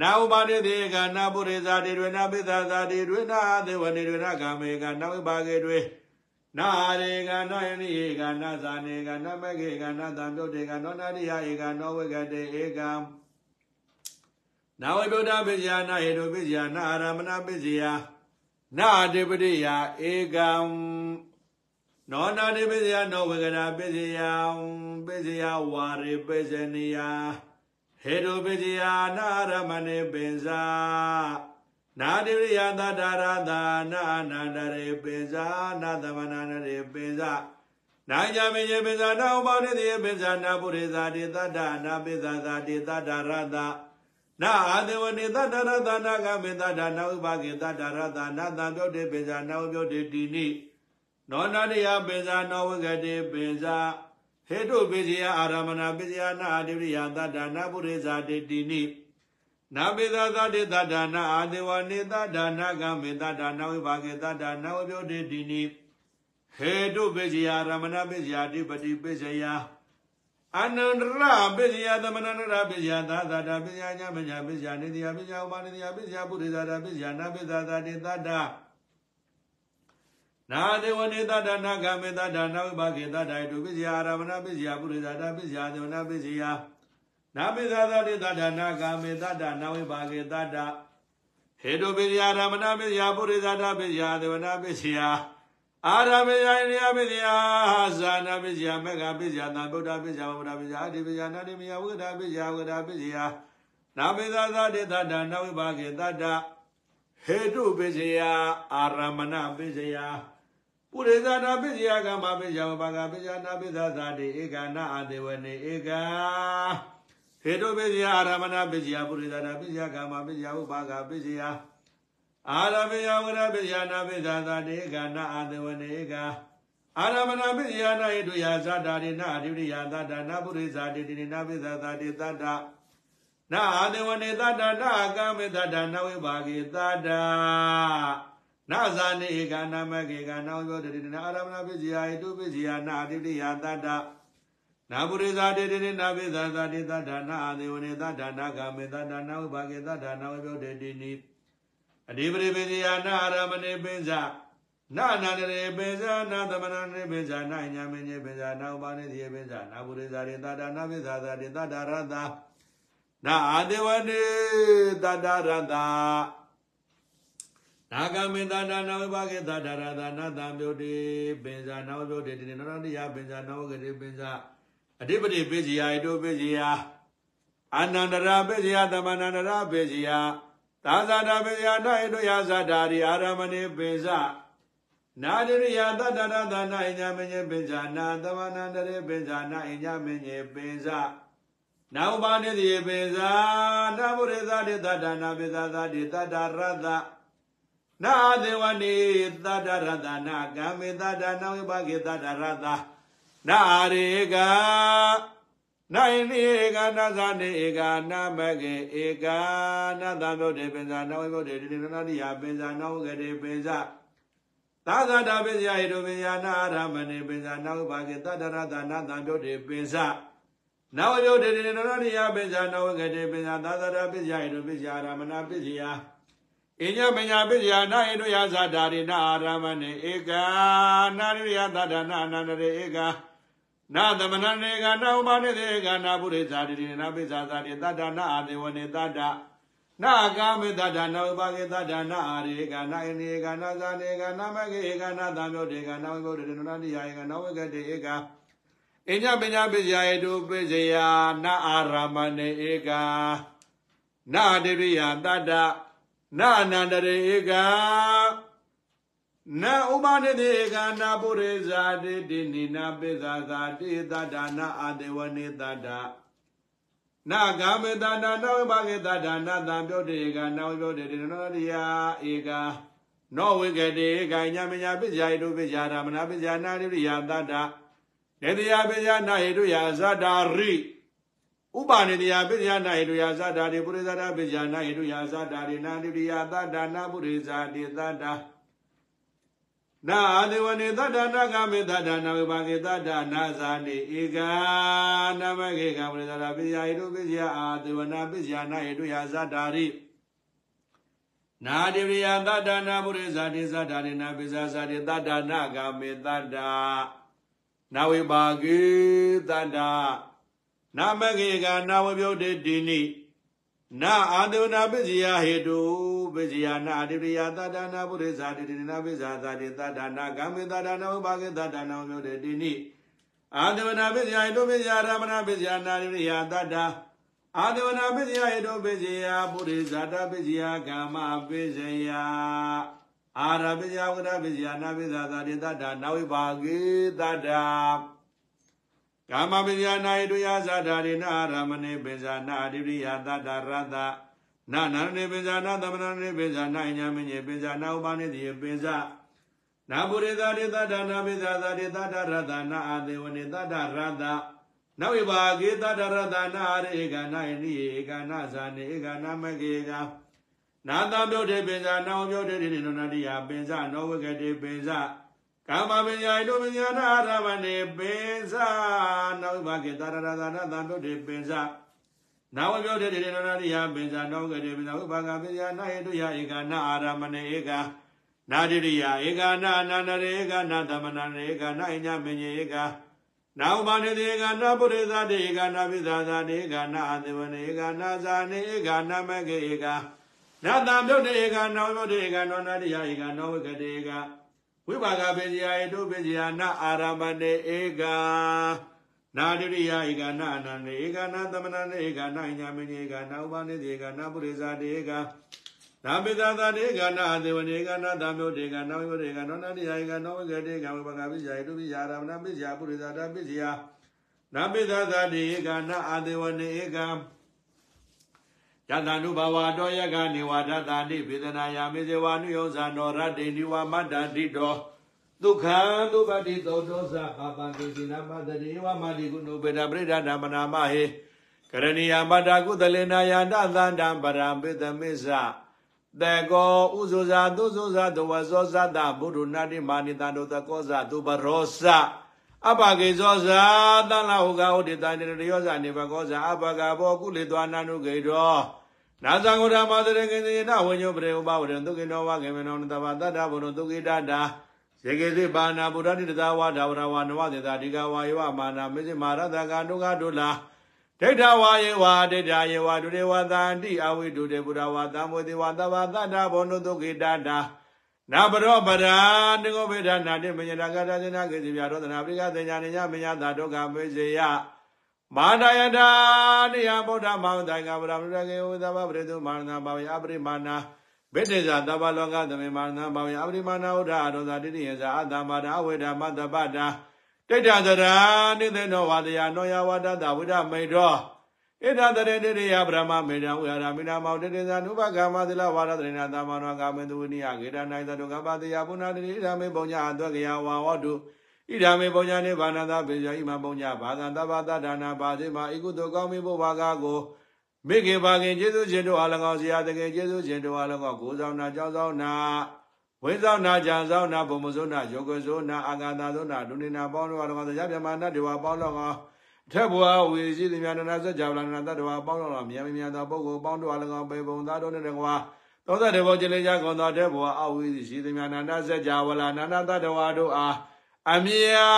နာဥပါဒေတေကနာပုရိသတေတွေနာပိသသာတေတွေနာသေဝနေတွေနာကာမေကနာဝိပါကေတွေနာရေကနာယနိဧကနာဇာနေကနာမကေကနာတံပြုတ်တေကနောနာရိယဧကနောဝေကတေဧကံနာဝိဗုဒ္ဓပိဇာနာဟေတုပိဇာနာအာရမဏပိဇာနာအဓိပတိယဧကံနောနာတိပိဇာနောဝေကနာပိဇာပိဇာဝါရိပိဇနိယ ဟေတုပိဇာနာအာရမဏေပိဇာနာတိရိယသတ္တရသာနာအနန္တရေပိဇာနာသမဏနရေပိဇာနာယမေယပိဇာနာဥပနိတိယပိဇာနာပုရိသတိတတ္တနာပိဇာသာတိတတ္တရသာနာအာဒေဝနိတတ္တရသာနာကမေတ္တနာဥပကေတတ္တရသာနာတံပြုတ်တိပိဇာနာဥပြုတ်တိတိနိနောနာတိယပိဇာနောဝဂတိပိဇာ ဟေတုပိဇယအာရမဏပိဇယနာအတိရိယတတ္တနာပုရိသတိတိနိနာပိသသတိတတ္တနာအာဒေဝနိတတ္တနာကမေတ္တနာဝိဘာကေတတ္တနာဝပြုတ်တိတိနိဟေတုပိဇယရမဏပိဇယတိပတိပိဇယအနန္တရပိဇယသမဏနရပိဇယသာသတာပိဇယညမညာပိဇယနိတိယပိဇယဥပနိတိယပိဇယပုရိသတာပိဇယနာပိသသတိတတ္တ နာဒေဝနေတတ္တနာကမေတ္တနာဝိဘာကေတတ္တတုပိဇယရမဏပိဇယပုရိသတာပိဇယဒေဝနာပိဇယနာပိသသတိတတ္တနာကမေတတ္တနာဝိဘာကေတတ္တဟေတုပိဇယရမဏပိဇယပုရိသတာပိဇယဒေဝနာပိဇယအာရမေယနိယပိဇယဇာနာပိဇယမေဃပိဇယသံဗုဒ္ဓပိဇယဗုဒ္ဓပိဇယအတိပိဇယနာတိမယဝိဒပိဇယဝိဒပိဇယနာပိသသတိတတ္တနာဝိဘာကေတတ္တဟေတုပိဇယအာရမဏပိဇယ ပုရိသနာပိဇယကမ္မပိဇယဝဘာဂပိဇယနာပိသသတိဧကနာအတေဝနေဧကဟေတုပိဇယအာရမဏပိဇယပုရိသနာပိဇယကမ္မပိဇယဝဘာဂပိဇယအာရမေယဝရပိယနာပိသသတေကနာအာတဝနေကအာရမဏပိယနာဣတုယာဇာတာရိနာအဓိရိယာသတ္တနာပုရိသတိတိနာပိသသတိတတ္တနာအာတဝနေတတ္တနာကမေတ္တနာဝိဘာဂေတတ္တ နာဇာနေကနာမကေကနာဝိဘောတိတိနာအာရမဏပိယဣတုပိယနာအဓိရိယာသတ္တနာပုရိသတိတိနာပိသသတိတတ္တနာအာတဝနေတတ္တနာကမေတ္တနာဝိဘာဂေတတ္တနာဝိဘောတိတိနိအဓိပတိပိဇယနာအာရမဏေပိဇာနာနန္တရေပိဇာနာသမဏရေပိဇာနာညမင်းရေပိဇာနာဥပါနေတိပိဇာနာပုရိသရေတတနာပိဇာသတိတတရတနာအာဒေဝနေတတရတ နာဂမေတတနာဝိပါကေတတရတနာတံပြုတ်တိပိဇာနာဝပြုတ်တိတိနရတိယပိဇာနာဝဂတိပိဇာအဓိပတိပိဇယဣတုပိဇယအာနန္တရာပိဇယသမဏန္တရာပိဇယသာဇာတာပယနာဣတုယဇာတာရိအာရမဏိပိစနာဒရိယတတ္တရသနာဣညာမညေပိစနာသမဏန္တရေပိစနာဣညာမညေပိစနာဥပါနိတိပိစနာဘုရိသတိတတ္တနာပိသသတိတတ္တရတ နာဒေဝနိတတ္တရတနာကမေတတ္တနာဝိပါကေတတ္တရတနာရေကနိုင်နိဧကနာသနေဧကနာမကေဧကနာသဗုဒ္ဓေပင်္စနောဝိဗုဒ္ဓေတိနတိယပင်္စနောဝဂရေပင်္စသာသတာပစ္စယဟိတုပညာနာအာရမဏေပင်္စနောဘာကေတတရတနာသံဗုဒ္ဓေပင်္စနောဝိဗုဒ္ဓေတိနတိယပင်္စနောဝဂရေပင်္စသာသတာပစ္စယဟိတုပစ္စယအာရမဏပစ္စယ အညပညာပစ္စယနာဟိတုယသတာရိနာအာရမဏေဧကနာရိယသတ္တနာအနန္တရေဧကနာသမဏနေကနာဥပနိသေကနာပုရိသတိတိနာပိသသာတိတတ္တနာအာဒေဝနေတတ္တနာကာမေတ္တနာဥပကေတတ္တနာအာရေကနာဣနေကနာဇာနေကနာမကေကနာသံယောတေကနာဝိဘုဒ္ဓေနန္တိယဧကနာဝိကတေဧကအညပညာပိစယေတုပိစယနာအာရမဏေဧကနာတိရိယတတ္တ နာအနန္တရေဧကနာဥပနိတိဧကနာပုရိဇာတိတိနိနာပိဇာသာတိတတ္တနာအာဒေဝနေတတ္တနာဂာမေတနာနဝိပါကေတတနာတံပြုတ်တေကနာဝိပြုတ်တေနောရိယာဧကနောဝိကတေကညမညာပိဇာယတုပိဇာရမနာပိဇာနာရိယာတတ္တဒေတယပိဇာနာဟိတုယာဇဒာရိ ဥပါနေတယပိဇာနာဟိတုယာဇဒာရိပုရိဇာရပိဇာနာဟိတုယာဇဒာရိနာရိယာတတ္တနာပုရိဇာတိတတ္တနာအာဒေဝနေတတ္တနာကမေတ္တနာဝိပါကေတတ္တနာဇာနေဧကနာမကေကဝိသရာပိယဟိတုပိယအာဒေဝနာပိယနာဟိတုယဇတာရိနာတိပရိယတတ္တနာပုရိသတိသတ္တရိနာပိဇာသတိတတ္တနာကမေတတ္တနာဝိပါကေတတ္တ နာမကေကနာဝပြုတ်တေတိနိနာအာဒုနာပစ္စယဟေတုပစ္စယနာအတိရိယသတ္တနာပုရိသတိတိနာပစ္စသတိသတ္တနာကမေသတ္တနာဥပါကေသတ္တနာမြို့တေတိနိအာဒဝနာပစ္စယဟေတုပစ္စယရမဏပစ္စယနာရိယသတ္တအာတဝနာပစ္စယဧတောပစ္စယပုရိဇာတပစ္စယကာမပစ္စယအာရပစ္စယဝရပစ္စယနာပစ္စသာတိတ္တာနဝိပါကိတ္တာ ကာမပစ္စယနာယတုယဇာတာရိနာရမဏေပစ္စနာအဓိရိယတတ္တာရတ္တနာနန္နေပစ္စနာသမဏနေပစ္စနာအညာမညေပစ္စနာဥပနိတိပစ္စနာပုရိသတိတတ္တာနာပစ္စသာတိတတ္တာရတ္တနာအာသေဝနေတတ္တာရတ္တနဝိပါကေတတ္တရတ္တနာရေကနာယနိဧကနာဇာနေဧကနာမကေကနာတမြုတ်တေပင်္စနောမြုတ်တေတိနုနတိယပင်္စနောဝကတိပင်္စ ကာမပညာယိတုပညာနာရမဏေပင်္စနောဝိပါကေတတ္တရတ္တနာတမြုတ်တေပင်္စနာဝမြုတ်တေတိနုနတိယပင်္စနောဝကတိပင်္စဝိပါကပညာနာယတုယဧကနာအာရမဏေဧကနာတိရိယဧကနာအနန္တရေဧကနာသမဏရေဧကနာအညမညေဧကနာဥပနိတေကနာပုရိသတေကနာပိသသာတေကနာအသေဝနေကနာဇာနေကနာမကေကနာတံမြုတ်တေကနောမြုတ်တေကနောနာတိယဧကနောဝကတေက ဝိပါကပေဇယဧတုပေဇယနာအာရမဏေဧကနာတိရိယဧကနာအနန္တေဧကနာသမဏနေဧကနာအညမညေကနာဥပနိတေကနာပုရိသတေကနာပိသသာတေကနာအသေဝနေကနာတံမြုတ်တေကနောမြုတ်တေကနောနာတိယဧကနောဝကတေကဝိပါကပေဇယဧတုပေဇယအာရမဏပေဇယပုရိသတာပေဇယနာပိသသာတေဧကနာအသေဝနေဧက ယတနုဘဝတောယကနေဝဒတာတိဗေဒနာယာမေဇဝနုယောဇာနောရတေနိဝမတ္တတိတောဒုက္ခံဒုပတိသောတောဇပါပံတိစိနာပတတိဝမတိကုဏုပေတပရိဒဓမ္မနာမဟေကရဏီယမတ္တကုသလေနာယန္တသန္တံပရံပိသမိစ္ဆတေကောဥဇုဇာသုဇုဇာတဝဇောဇတဘုရုနာတိမာနိတံတောတကောဇသူပရောဇ အပကေဇောဇာတန်လာဟုကဥဒိတန်တရောဇာနေဘကောဇာအပကဘောကုလေသွာနာနုကေရောနာဇံဂုဓမ္မသရကေသေနဝညုပရေဥပဝရံဒုက္ခိနောဝကေမနောနတဘာတတ္တဘုရုဒုက္ခိတတာယေကေသိပါဏဗုဒ္ဓတိတသာဝဒါဝရဝနဝသေတာဒီကဝါယောမာနာမေဇိမာရတကဒုက္ခဒုလာဒိဋ္ဌဝါယေဝဒိဋ္ဌယေဝဒုရေဝသန္တိအဝိဒုတေဘုရားဝသံဝေတိဝသဗ္ဗတတ္တဘောနုဒုက္ခိတတာ နာဘရောပရာတေကိုဗေဒနာတိမညတာကတဇနာကေစီပြရောသနာပိကသေညာနိညမညတာဒုက္ခမေစေယမာဒယတာနိယဗုဒ္ဓမောင်တိုင်ကဗရမရကေဝသဗ္ဗပရိသုမာနဘာဝေအပရိမာနာဗိတေဇာတဘလောကသမေမာနဘာဝေအပရိမာနာဥဒ္ဓအရောဇာတိတိယဇာအတ္တမာဒအဝေဓမ္မတပ္ပတာတိဋ္ဌသရာနိသေနောဝါဒယနောယဝတ္တတဝိဒမိတ်တော် ဣဒတရေတေယဗြဟ္မမေတံဝိဟာရမိနာမောတေတေဇာနုပကမ္မသီလဝါရတရေနာသမနောကာမေသူဝိနိယဂေရနိုင်သတုကပတယပုဏ္ဏတိဣဒမေပုံညာအသွက်ကယဝါဝတ္တုဣဒမေပုံညာနိဗ္ဗာနသပေဇယဣမပုံညာဘာဂံတပ္ပတဒါနာပါစေမဣကုတောကောင်းမိဘဘာကကိုမိခင်ဘာခင်ကျေးဇူးရှင်တို့အား၎င်းဆရာတကယ်ကျေးဇူးရှင်တို့အား၎င်းကိုဆောင်နာကြောင်းဆောင်နာဝိဇောနာကြံဆောင်နာဘုံမစိုးနာယောဂဇောနာအာဂန္တာဇောနာဒုနေနာပေါင်းတို့အား၎င်းတရားပြမနာတေဝပေါင်းလော ကောထက်ဘွားဝေရှိသည်များနာစကြဝဠာနာတတ္တဝါပေါင်းတော်မြတ်မြတ်သောပုဂ္ဂိုလ်ပေါင်းတို့အား၎င်းပေပုံသားတို့နှင့်တကွာသောတတေဘောကျလေကြကုန်သောထက်ဘွားအဝေရှိသည်များနာစကြဝဠာနာနာတတ္တဝါတို့အားအမြာ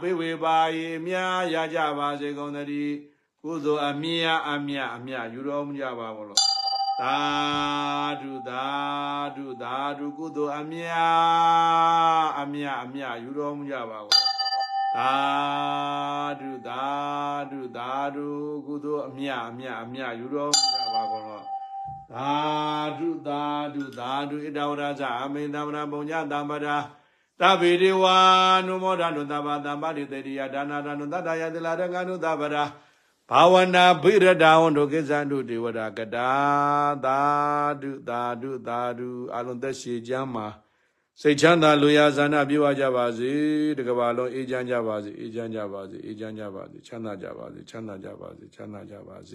ပိဝေပါယေမြာရကြပါစေကုန်သတည်းကုသိုလ်အမြာအမြအမြယူတော်မူကြပါဘုလို့သာဓုသာဓုသာဓုကုသိုလ်အမြအမြအမြယူတော်မူကြပါဘုလို့ သာဓုသာဓုသာဓုကုသိုလ်အမြအမြအမြယူတော်မူကြပါကုန်တော့သာဓုသာဓုသာဓုဣဒဝရဇအမေသမနာပုံညတမ္ပရာတဗေဒီဝါနုမောဒနုတဘာတမ္ပတိတေရိယဒါနာဒနုတတယတိလာရကနုတဗရာဘာဝနာဘိရဒဝန္တုကိစ္ဆန္တုဒေဝရာကတာသာဓုသာဓုသာဓုအလုံးသက်ရှိချမ်းမှာ စိတ်ချမ်းသာလူရဇာနာပြေဝကြပါစေတကဘာလုံးအေးချမ်းကြပါစေအေးချမ်းကြပါစေအေးချမ်းကြပါစေချမ်းသာကြပါစေချမ်းသာကြပါစေချမ်းသာကြပါစေ